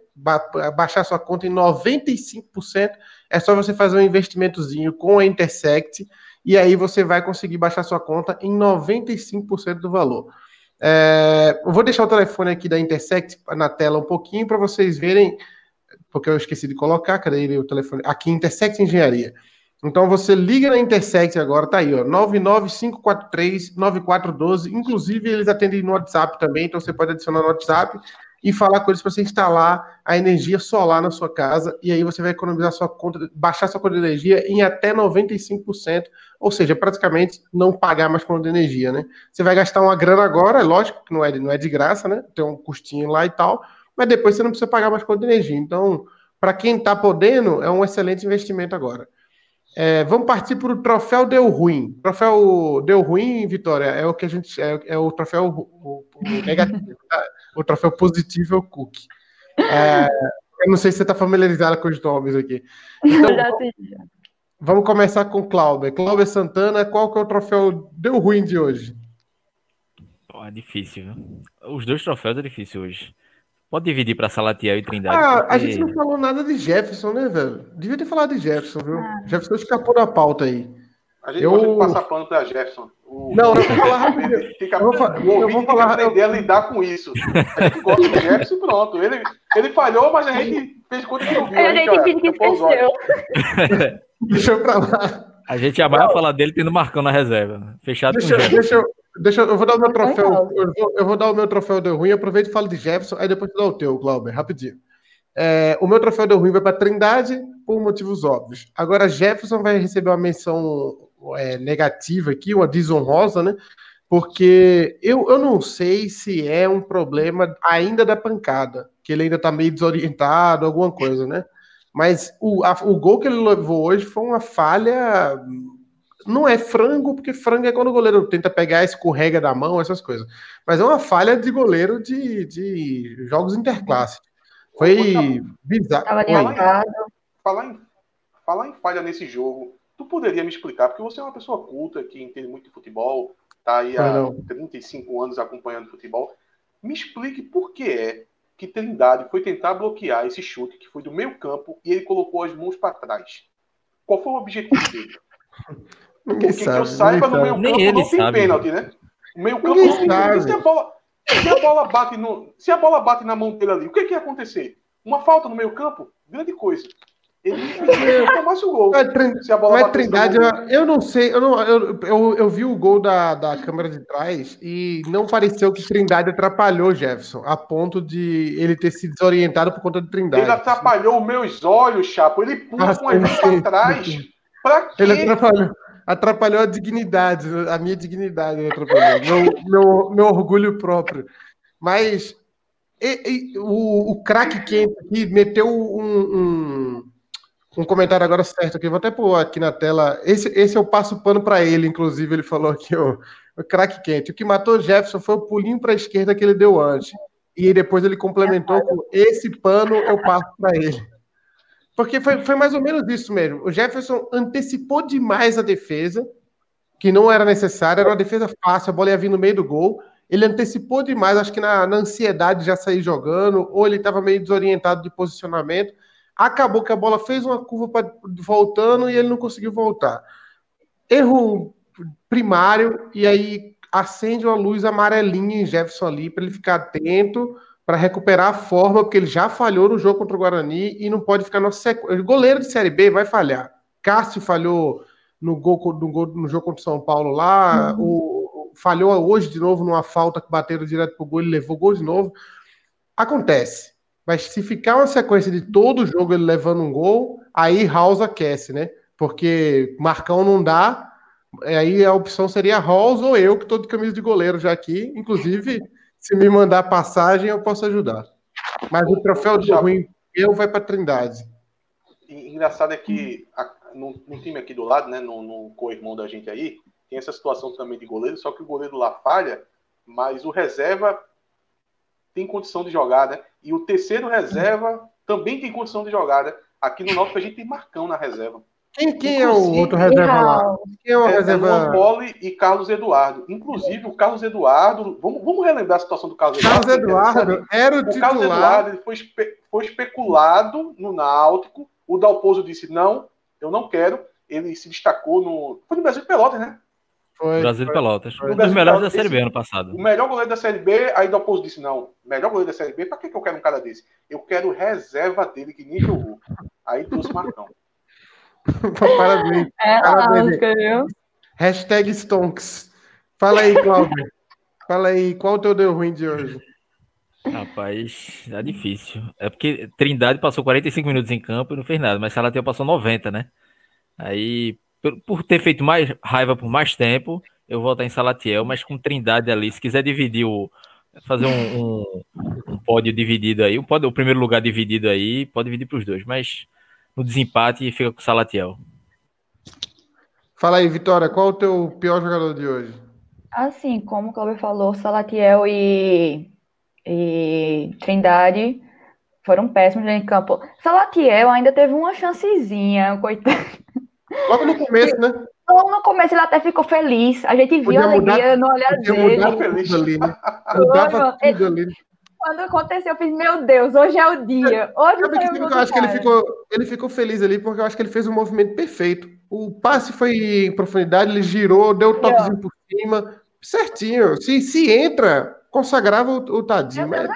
baixar sua conta em 95%, é só você fazer um investimentozinho com a Intersect e aí você vai conseguir baixar sua conta em 95% do valor. É, eu vou deixar o telefone aqui da Intersect na tela um pouquinho para vocês verem, porque eu esqueci de colocar, cadê ele, o telefone? Aqui, Intersect Engenharia. Então você liga na Intersect agora, tá aí, ó, 995439412. Inclusive, eles atendem no WhatsApp também, então você pode adicionar no WhatsApp e falar com eles para você instalar a energia solar na sua casa e aí você vai economizar sua conta, baixar sua conta de energia em até 95%, ou seja, praticamente não pagar mais conta de energia, né? Você vai gastar uma grana agora, é lógico que não é, não é de graça, né? Tem um custinho lá e tal, mas depois você não precisa pagar mais conta de energia. Então, para quem está podendo, é um excelente investimento agora. É, vamos partir para o troféu deu ruim. Troféu deu ruim, Vitória, é o que a gente é, é o troféu o, o negativo. Tá? O troféu positivo é o Cook. É, eu não sei se você está familiarizado com os nomes aqui. Então, vamos começar com Cláudia. Cláudia Santana, qual que é o troféu deu ruim de hoje? é difícil. Viu? Os dois troféus é difícil hoje. Pode dividir para Salatiel e Trindade. Ah, porque... a gente não falou nada de Jefferson, né, velho? Devia ter falado de Jefferson, viu? Ah. Jefferson escapou da pauta aí. A gente eu... gosta de passar pano para Jefferson. O... Não, eu vou falar rapidinho. Fica... Eu vou, fa... eu vou falar... aprender a lidar com isso. A gente gosta de Jefferson pronto. Ele, ele falhou, mas a gente fez conta que não viu. A gente finge que esqueceu. Deixa eu pra lá. A gente já vai falar dele tendo Marcão na reserva. Fechado deixa, com deixa, eu, Deixa eu, eu vou dar o meu troféu. Eu vou, eu vou, dar o meu troféu de ruim. Aproveito e falo de Jefferson, aí depois tu dá o teu, Glauber, rapidinho. É, o meu troféu de ruim vai para Trindade por motivos óbvios. Agora, Jefferson vai receber uma menção é, negativa aqui, uma desonrosa, né? Porque eu, eu não sei se é um problema ainda da pancada, que ele ainda tá meio desorientado, alguma coisa, né? Mas o, a, o gol que ele levou hoje foi uma falha não é frango, porque frango é quando o goleiro tenta pegar, escorrega da mão, essas coisas. Mas é uma falha de goleiro de, de jogos interclasse. Foi bizarro. Falar em, falar, em, falha nesse jogo, tu poderia me explicar? Porque você é uma pessoa culta que entende muito de futebol, tá aí há não. 35 anos acompanhando futebol. Me explique por que é que Trindade foi tentar bloquear esse chute que foi do meio campo e ele colocou as mãos para trás. Qual foi o objetivo dele? Ninguém Porque sabe, que eu saiba, no meio campo não tem sabe. pênalti, né? O meio campo não tem se a bola, se a bola bate no, se a bola bate na mão dele ali, o que, que ia acontecer? Uma falta no meio campo? Grande coisa. Ele tomasse o gol. Mas, se a bola mas Trindade, eu, eu, não sei, eu, não, eu, eu, eu, vi o gol da, da câmera de trás e não pareceu que Trindade atrapalhou Jefferson, a ponto de ele ter se desorientado por conta de Trindade. Ele atrapalhou os meus olhos, Chapo. Ele pula ah, com ele para trás. Pra quê? Ele atrapalhou, atrapalhou a dignidade, a minha dignidade atrapalhou, meu, meu, meu orgulho próprio. Mas e, e, o, o craque quente aqui meteu um, um um comentário agora certo aqui, vou até pôr aqui na tela. Esse, esse eu passo pano para ele, inclusive, ele falou aqui, o, o craque quente. O que matou Jefferson foi o pulinho para a esquerda que ele deu antes. E depois ele complementou com esse pano eu passo para ele. Porque foi, foi mais ou menos isso mesmo. O Jefferson antecipou demais a defesa, que não era necessária, era uma defesa fácil, a bola ia vir no meio do gol. Ele antecipou demais, acho que na, na ansiedade de já sair jogando, ou ele estava meio desorientado de posicionamento Acabou que a bola fez uma curva pra, voltando e ele não conseguiu voltar. Erro primário, e aí acende uma luz amarelinha em Jefferson ali para ele ficar atento, para recuperar a forma, porque ele já falhou no jogo contra o Guarani e não pode ficar no sequência. Goleiro de Série B vai falhar. Cássio falhou no, gol, no, gol, no jogo contra o São Paulo lá, uhum. o, falhou hoje de novo numa falta que bateram direto pro gol, ele levou gol de novo. Acontece. Mas se ficar uma sequência de todo jogo ele levando um gol, aí House aquece, né? Porque Marcão não dá, aí a opção seria House ou eu, que estou de camisa de goleiro já aqui. Inclusive, se me mandar passagem, eu posso ajudar. Mas o troféu de ruim eu vai para Trindade. Engraçado é que no, no, time aqui do lado, né, no, no co-irmão da gente aí, tem essa situação também de goleiro, só que o goleiro lá falha, mas o reserva tem condição de jogar, né? E o terceiro reserva também tem condição de jogar, né? Aqui no Náutico a gente tem Marcão na reserva. Quem, quem é o outro reserva lá? Quem é o é, reserva? É Poli e Carlos Eduardo. Inclusive, o Carlos Eduardo. Vamos, vamos relembrar a situação do Carlos Eduardo. Carlos Eduardo era o, o titular. Carlos Eduardo ele foi, espe foi especulado no Náutico. O Dalpozo disse: não, eu não quero. Ele se destacou no. Foi no Brasil de Pelotas, né? Foi, Brasil foi, Pelotas. Foi. Um dos melhores da Série B ano passado. O melhor goleiro da Série B, aí oposto disse: não, melhor goleiro da Série B, pra que, que eu quero um cara desse? Eu quero reserva dele que nem jogou. Aí trouxe Marcão. Parabéns. É, Parabéns. Viu? Hashtag Stonks. Fala aí, Cláudio. Fala aí, qual o teu deu ruim de hoje? Rapaz, tá difícil. É porque Trindade passou 45 minutos em campo e não fez nada, mas Salatiel passou 90, né? Aí por ter feito mais raiva por mais tempo, eu vou estar em Salatiel, mas com Trindade ali, se quiser dividir o. Fazer um, um, um pódio dividido aí, um pódio, o primeiro lugar dividido aí, pode dividir para os dois, mas no desempate fica com Salatiel. Fala aí, Vitória, qual o teu pior jogador de hoje? Assim, como o Cláudio falou, Salatiel e, e Trindade foram péssimos em campo. Salatiel ainda teve uma chancezinha, coitado. Logo no começo, né? Logo no começo ele até ficou feliz. A gente viu a alegria no olhar dele. Mudar feliz ali, né? Mudava tudo ele, ali. Quando aconteceu, eu fiz, meu Deus, hoje é o dia. Hoje Sabe que eu acho que ele ficou, ele ficou feliz ali, porque eu acho que ele fez um movimento perfeito. O passe foi em profundidade, ele girou, deu um toquezinho por cima, certinho. Se, se entra, consagrava o, o tadinho. Mas...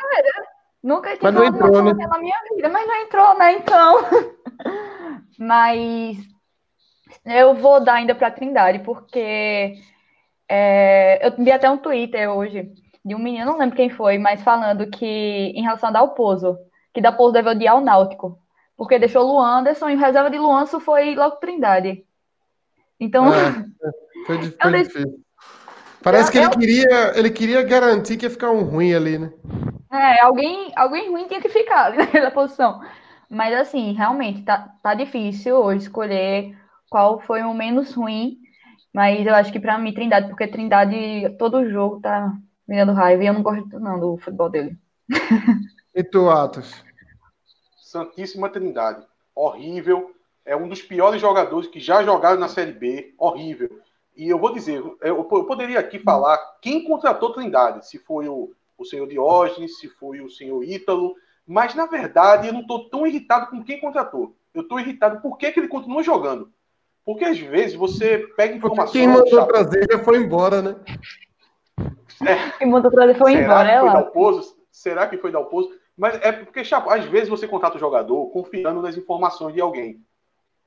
Nunca tinha mas não entrou, né? na minha vida, mas não entrou, né? Então. mas eu vou dar ainda para Trindade, porque é, eu vi até um Twitter hoje de um menino, não lembro quem foi, mas falando que em relação a Dalpozo, que Dalpozo deve odiar o Náutico, porque deixou o Anderson e o reserva de Luanço foi logo Trindade. Então. É, foi, foi difícil. Parece eu, que ele, eu... queria, ele queria garantir que ia ficar um ruim ali, né? É, alguém, alguém ruim tinha que ficar naquela posição. Mas assim, realmente, tá, tá difícil hoje escolher qual foi o menos ruim, mas eu acho que para mim Trindade, porque Trindade todo jogo tá me dando raiva e eu não gosto não do futebol dele. E tu, Atos? Santíssima Trindade, horrível, é um dos piores jogadores que já jogaram na Série B, horrível. E eu vou dizer, eu, poderia aqui falar quem contratou Trindade, se foi o, o senhor Diógenes, se foi o senhor Ítalo, mas na verdade eu não estou tão irritado com quem contratou. Eu estou irritado por que, que ele continua jogando. Porque às vezes você pega informações. Quem mandou trazer já foi embora, né? E mandou trazer foi Será embora, que é foi lá. Dalpozo? Será que foi Dalpozo? Mas é porque, Chapo, às vezes você contrata o jogador confiando nas informações de alguém.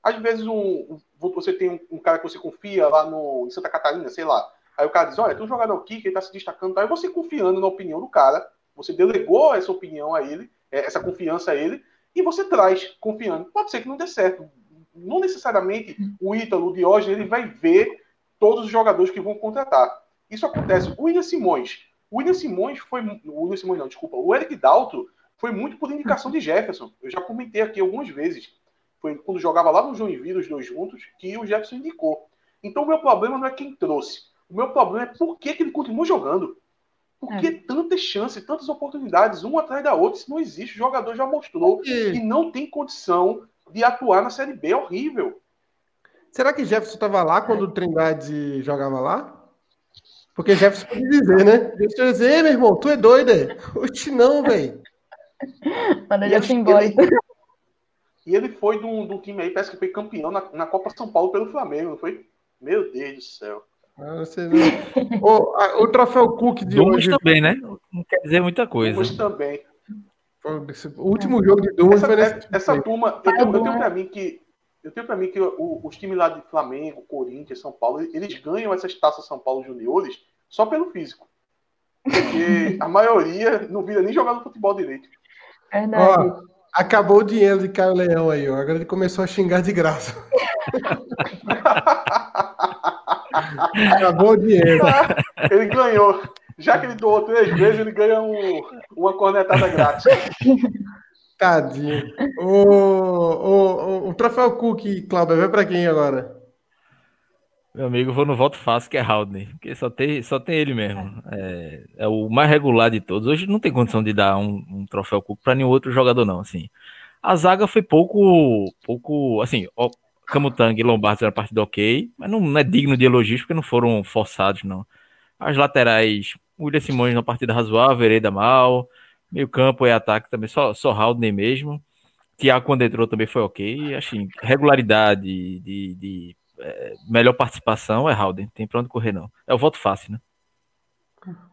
Às vezes um, você tem um, um cara que você confia lá no, em Santa Catarina, sei lá. Aí o cara diz, olha, tem um jogador aqui que ele tá se destacando. Aí você confiando na opinião do cara, você delegou essa opinião a ele, é, essa confiança a ele, e você traz confiando. Pode ser que não dê certo. Não necessariamente o Ítalo, o Diógenes, ele vai ver todos os jogadores que vão contratar. Isso acontece. O William Simões. O William Simões foi. O William Simões, não, desculpa. O Eric Dalto foi muito por indicação de Jefferson. Eu já comentei aqui algumas vezes. Foi quando jogava lá no Joinville, os dois juntos, que o Jefferson indicou. Então o meu problema não é quem trouxe. O meu problema é por que, que ele continua jogando. Por que tantas chances, tantas oportunidades, uma atrás da outra, se não existe? O jogador já mostrou E- que não tem condição de atuar na Série B. É horrível. Será que Jefferson estava lá quando o Trindade jogava lá? Porque Jefferson pode dizer, né? Deixa eu dizer, "Ei, meu irmão, tu é doido, é? Oxe, não, velho. Manda já ele- se embora. E ele foi de um, time aí, parece que foi campeão na, na Copa São Paulo pelo Flamengo, não foi? Meu Deus do céu. Ah, você não- o, a- o troféu Cook de Dumas hoje. também, né? Não quer dizer muita coisa. Mas também. O último jogo de Dumas Essa, foi nesse. essa turma, eu tenho, eu tenho pra mim que. Eu tenho pra mim que o- os times lá de Flamengo, Corinthians, São Paulo, eles ganham essas taças São Paulo Juniores só pelo físico. Porque a maioria não vira nem jogar no futebol direito. Verdade. Ó, acabou o dinheiro de Caio Leão aí, ó. Agora ele começou a xingar de graça. acabou o dinheiro. Ele ganhou. Já que ele doou três vezes, ele ganha um- uma cornetada grátis. Tadinho. O, o, o, o troféu Cook, Cláudio, vai pra quem agora? Meu amigo, vou no voto fácil, que é Haldane, porque só tem, só tem ele mesmo. É, é o mais regular de todos. Hoje não tem condição de dar um, um troféu Cook para nenhum outro jogador, não. Assim, a zaga foi pouco, pouco, assim, ó, Camutanga e Lombardi uma partida ok, mas não, não é digno de elogios porque não foram forçados, não. As laterais, William Simões numa partida razoável, Vereda mal, meio campo e ataque também, só, só Haldane mesmo. Thiago quando entrou também foi ok, assim, regularidade de, de é, melhor participação é Haldane, tem pra onde correr não. É o voto fácil, né?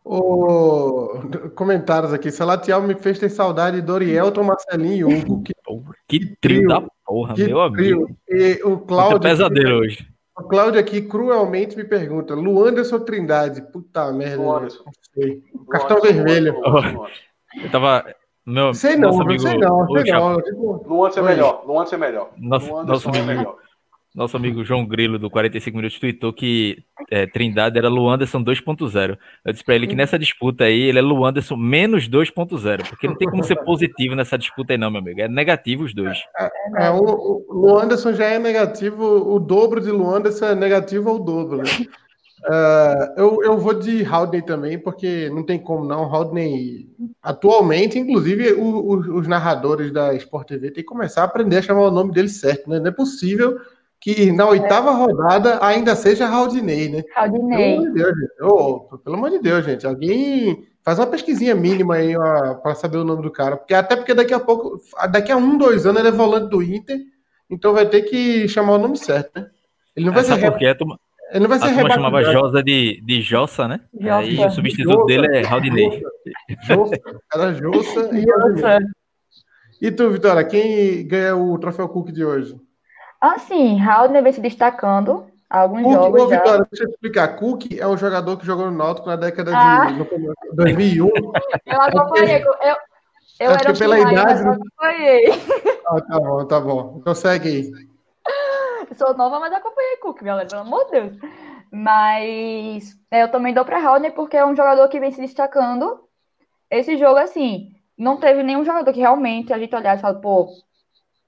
O... Comentários aqui. Salatiel me fez ter saudade de Dorielton, Marcelinho e Hugo. Que, que trio trio. da porra, que meu trio. amigo. E o Cláudio. pesadelo hoje. O Cláudio aqui cruelmente me pergunta: Luanderson Trindade. Puta merda. Luanderson. Não sei. Cartão vermelho. Eu tava. Meu, Sei não, amigo, sei não, sei não. Luanderson é melhor. Luanderson é melhor. Nosso- Luanderson nosso é melhor. Nosso amigo João Grilo, do 45 Minutos, tweetou que é, Trindade era Luanderson 2.0. Eu disse pra ele que nessa disputa aí, ele é Luanderson menos 2.0, porque não tem como ser positivo nessa disputa aí não, meu amigo. É negativo os dois. é, o, o Luanderson já é negativo, o dobro de Luanderson é negativo ao dobro, né? Ah, eu, eu vou de Haldane também, porque não tem como não. Haldane, atualmente, inclusive, o- o- os narradores da Sport TV têm que começar a aprender a chamar o nome dele certo, né? Não é possível que na oitava rodada ainda seja Haldinei, né? Pelo Claudinei. amor de Deus, gente. Ô, pelo amor de Deus, gente. Alguém faz uma pesquisinha mínima aí para saber o nome do cara. Porque até porque daqui a pouco, daqui a um, dois anos, ele é volante do Inter. Então vai ter que chamar o nome certo, né? Ele não vai ser, Sabe re- por quê? A turma, ele não vai ser turma chamava rebatizado. Josa de, de Jossa, né? Jossa. Aí o substituto Jossa. dele é Haldinei. Jossa, era Jossa e. Nossa. E tu, Vitória, quem ganha o troféu Cook de hoje? Assim, Haldner vem se destacando alguns Cook, jogos ô, já. Vitória, deixa eu explicar. Cook é um jogador que jogou no Náutico na década Ah. de no começo- 2001. Eu acompanhei. Eu, eu É era o pela idade, eu né? acompanhei. Ah, tá bom, tá bom. Então segue aí. Sou nova, mas acompanhei Cook, galera, pelo amor de Deus. Mas é, eu também dou para Haldner porque é um jogador que vem se destacando. Esse jogo, assim, não teve nenhum jogador que realmente a gente olhasse e fala, pô,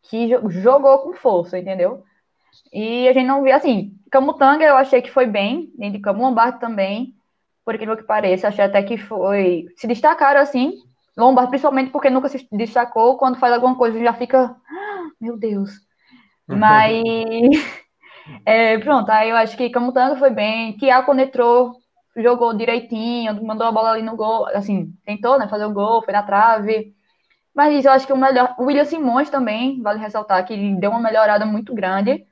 que jo- jogou com força, entendeu? E a gente não viu, assim, Camutanga eu achei que foi bem, dentro de campo, também, por aquilo que pareça, achei até que foi, se destacaram, assim, Lombardi principalmente porque nunca se destacou, quando faz alguma coisa já fica, "Ah, meu Deus. Mas, é, pronto, aí eu acho que Camutanga foi bem, quando entrou, jogou direitinho, mandou a bola ali no gol, assim, tentou, né, fazer o gol, foi na trave, mas isso eu acho que o melhor, o William Simões também, vale ressaltar que ele deu uma melhorada muito grande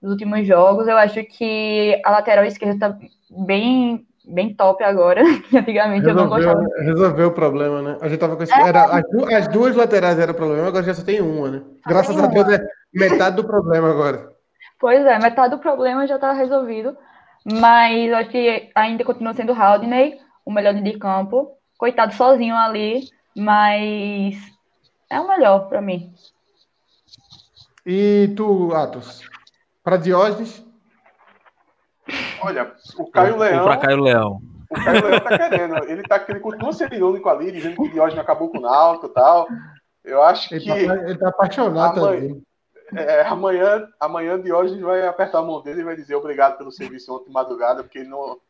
nos últimos jogos, eu acho que a lateral esquerda tá bem bem top agora. Antigamente resolveu, eu não gostava. Resolveu o problema, né? A gente tava com esse... é. Era, as, as, duas laterais eram problema, agora já só tem uma, né? Só Graças a Deus é metade do problema agora. Pois é, metade do problema já tá resolvido. Mas acho que ainda continua sendo o Haldney, o melhor de campo. Coitado sozinho ali, mas é o melhor para mim. E tu, Atos? Para Diógenes? Olha, o Caio Leão. Para Caio Leão. O Caio Leão tá querendo. Ele, tá, ele continua sendo irônico ali, dizendo que o Diógenes acabou com o Náutico e tal. Eu acho ele que. Tá, ele tá apaixonado amanhã, também. É, amanhã, amanhã Diógenes vai apertar a mão dele e vai dizer obrigado pelo serviço ontem de madrugada, porque no,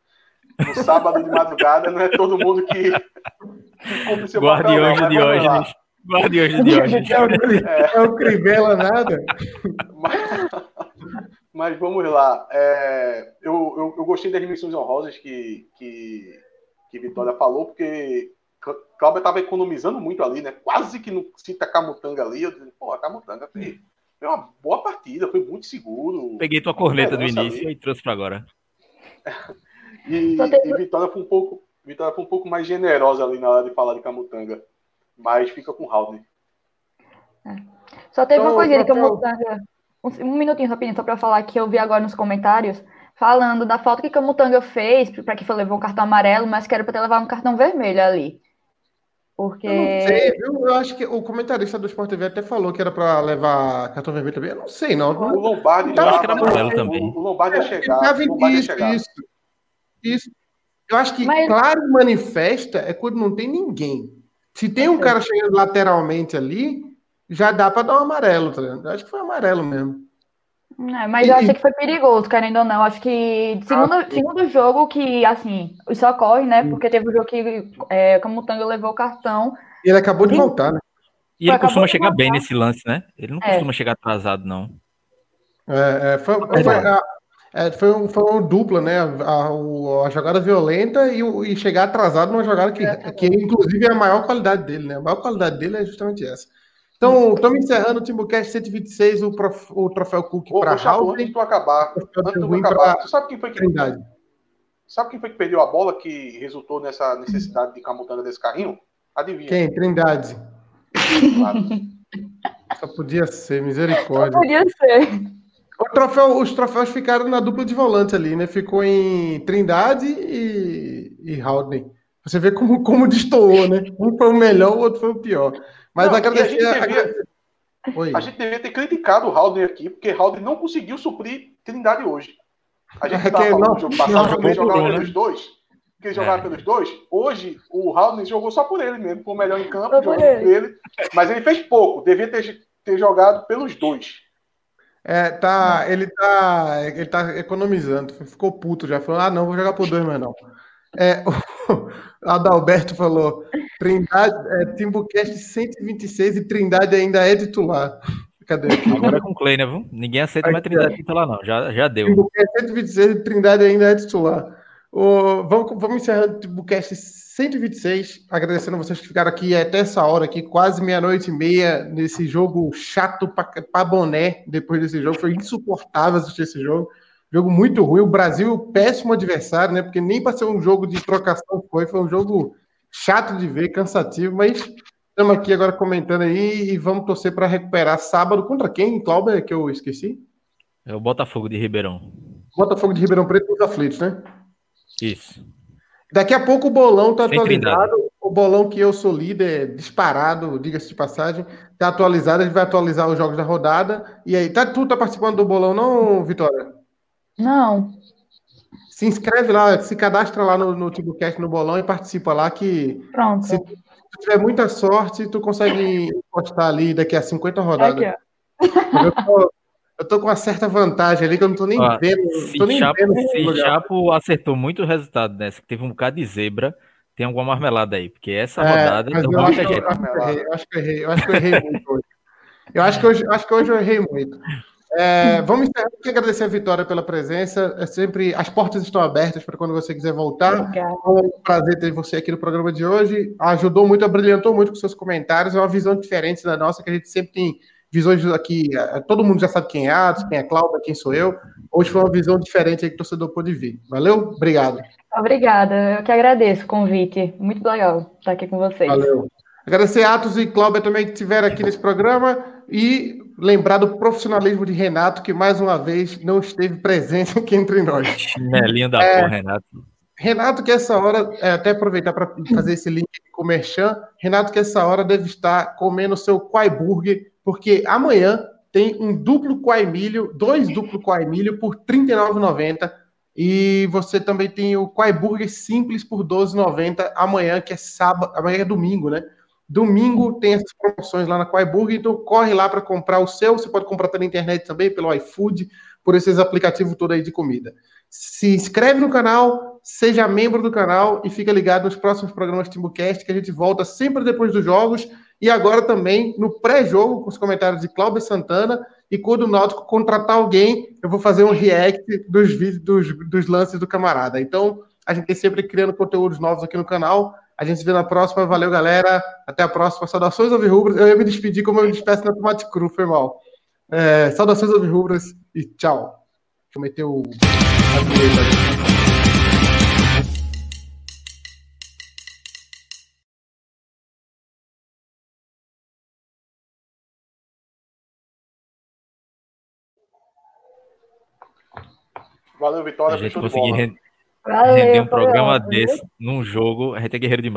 no sábado de madrugada não é todo mundo que, que cumpre seu Guardiões papel. De Diógenes. Guardiões de Diógenes. É, é o Crivella nada. Mas, mas vamos lá. É, eu, eu, eu, gostei das missões honrosas que, que, que Vitória falou, porque Cláudio estava economizando muito ali, né? Quase que não cita Camutanga ali. Eu disse, pô, a Camutanga foi, foi uma boa partida, foi muito seguro. Peguei tua corneta do início ali. e trouxe para agora. e, e Vitória foi um pouco. Vitória foi um pouco mais generosa ali na hora de falar de Camutanga. Mas fica com o Haldane. É. Só teve então, uma coisinha de Camutanga. Um, um minutinho rapidinho, só para falar que eu vi agora nos comentários, falando da falta que Camutanga fez, para que foi levou um cartão amarelo, mas que era para ter levado um cartão vermelho ali. Porque. Eu não sei, viu? Eu acho que o comentarista do Sport TV até falou que era para levar cartão vermelho também. Eu não sei, não. O Lombardi já. Acho que era amarelo também. O Lombardi ia chegar. Tava Lombardi isso, chegar. isso. Isso. Eu acho que Mas... claro manifesta é quando não tem ninguém. Se tem um cara chegando lateralmente ali, já dá para dar um amarelo, tá ligado? Eu acho que foi amarelo mesmo. É, mas eu achei que foi perigoso, querendo ou não. Acho que segundo, ah, segundo jogo que, assim, isso ocorre, né? Porque teve um jogo que é, como o Tango levou o cartão. E ele acabou de voltar, né? E ele costuma chegar bem nesse lance, né? Ele não é. costuma chegar atrasado, não. É, é foi, foi, a, é, foi, um, foi uma dupla, né? A, a, a jogada violenta e, e, chegar atrasado numa jogada que, que, inclusive, é a maior qualidade dele, né? A maior qualidade dele é justamente essa. Então, estamos encerrando o Timbucast 126, o, prof, o troféu Cook para Raul. Antes de tu acabar, antes de tu acabar, tu sabe quem foi que Trindade. Sabe quem foi que perdeu a bola que resultou nessa necessidade de camutanga desse carrinho? Adivinha. Quem? Trindade. Claro. Só podia ser, misericórdia. Só podia ser. Troféu, os troféus ficaram na dupla de volante ali, né? Ficou em Trindade e, e Haldane. Você vê como, como destoou, né? Um foi o melhor, o outro foi o pior. Mas não, agradecer. A gente, devia, a gente devia ter criticado o Haldane aqui, porque Haldane não conseguiu suprir Trindade hoje. A gente estava é falando não, jogo passado que ele jogava né? pelos dois. Que ele jogava é. pelos dois. Hoje, o Haldane jogou só por ele mesmo, foi o melhor em campo, jogou por ele. Mas ele fez pouco, devia ter, ter jogado pelos dois. É, tá, ele tá, ele tá economizando, ficou puto já, falou, ah, não, vou jogar por dois, mas não. É, o Adalberto falou, Trindade, é, Timbucast 126 e Trindade ainda é titular. Cadê? Agora é com Clay, né, viu? Ninguém aceita mais Trindade titular, não, já, já deu. Timbucast 126 e Trindade ainda é titular. O, vamos, vamos encerrando o Timbucast 126, agradecendo vocês que ficaram aqui até essa hora aqui, quase meia-noite e meia, nesse jogo chato para boné, depois desse jogo, foi insuportável assistir esse jogo, jogo muito ruim, o Brasil péssimo adversário, né, porque nem para ser um jogo de trocação foi, foi um jogo chato de ver, cansativo, mas estamos aqui agora comentando aí e vamos torcer para recuperar sábado contra quem, Cláudio, que eu esqueci? É o Botafogo de Ribeirão. Botafogo de Ribeirão Preto dos aflitos, né? Isso. Daqui a pouco o bolão tá atualizado. O bolão que eu sou líder, disparado, diga-se de passagem, tá atualizado. A gente vai atualizar os jogos da rodada. E aí, tá, tu tá participando do bolão, não, Vitória? Não. Se inscreve lá, se cadastra lá no, no TibuCast no bolão e participa lá que. Pronto. Se tu tiver muita sorte, tu consegue postar ali daqui a 50 rodadas. Aqui, eu tô, eu tô com uma certa vantagem ali que eu não tô nem Ó, vendo. Tô nem Chapo, vendo se Chapo acertou muito o resultado nessa, que teve um bocado de zebra, tem alguma marmelada aí, porque essa é, rodada deu eu muita gente. Eu acho que eu errei, eu acho que eu errei muito hoje. Eu acho que hoje, acho que hoje eu errei muito. É, vamos encerrar aqui, agradecer a Vitória pela presença. É sempre as portas estão abertas para quando você quiser voltar. Obrigada. É um prazer ter você aqui no programa de hoje. Ajudou muito, brilhantou muito com seus comentários. É uma visão diferente da nossa, que a gente sempre tem visões aqui, é, todo mundo já sabe quem é Atos, quem é Cláudia, quem sou eu. hoje foi uma visão diferente aí que o torcedor pôde ver. Valeu? Obrigado. Obrigada, eu que agradeço o convite. Muito legal estar aqui com vocês. Valeu. Agradecer a Atos e Cláudia também que estiveram aqui nesse programa e lembrar do profissionalismo de Renato, que mais uma vez não esteve presente aqui entre nós. Chinelinho da é, porra, Renato. Renato, que essa hora, é, até aproveitar para fazer esse link com o Merchan, Renato, que essa hora deve estar comendo seu Quai Burger, porque amanhã tem um duplo Milho, dois duplo Milho por R$ 39,90. E você também tem o Quai Burger Simples por R$ 12,90 amanhã, que é sábado, amanhã é domingo, né? Domingo tem essas promoções lá na Quai Burger, então corre lá para comprar o seu. Você pode comprar pela internet também, pelo iFood, por esses aplicativos todos aí de comida. Se inscreve no canal, seja membro do canal e fica ligado nos próximos programas Timbucast, que a gente volta sempre depois dos jogos e agora também no pré-jogo, com os comentários de Cláudio Santana. E quando o Náutico contratar alguém, eu vou fazer um react dos vídeos dos, dos lances do camarada. Então, a gente tem sempre criando conteúdos novos aqui no canal. A gente se vê na próxima. Valeu, galera. Até a próxima. Saudações Rubras. Eu ia me despedir como eu me despeço na Tomate Cru, foi mal. É, saudações Rubras e tchau. Deixa eu meter o. Valeu, Vitória. A gente conseguir render, render um programa desse num jogo, a gente é guerreiro demais.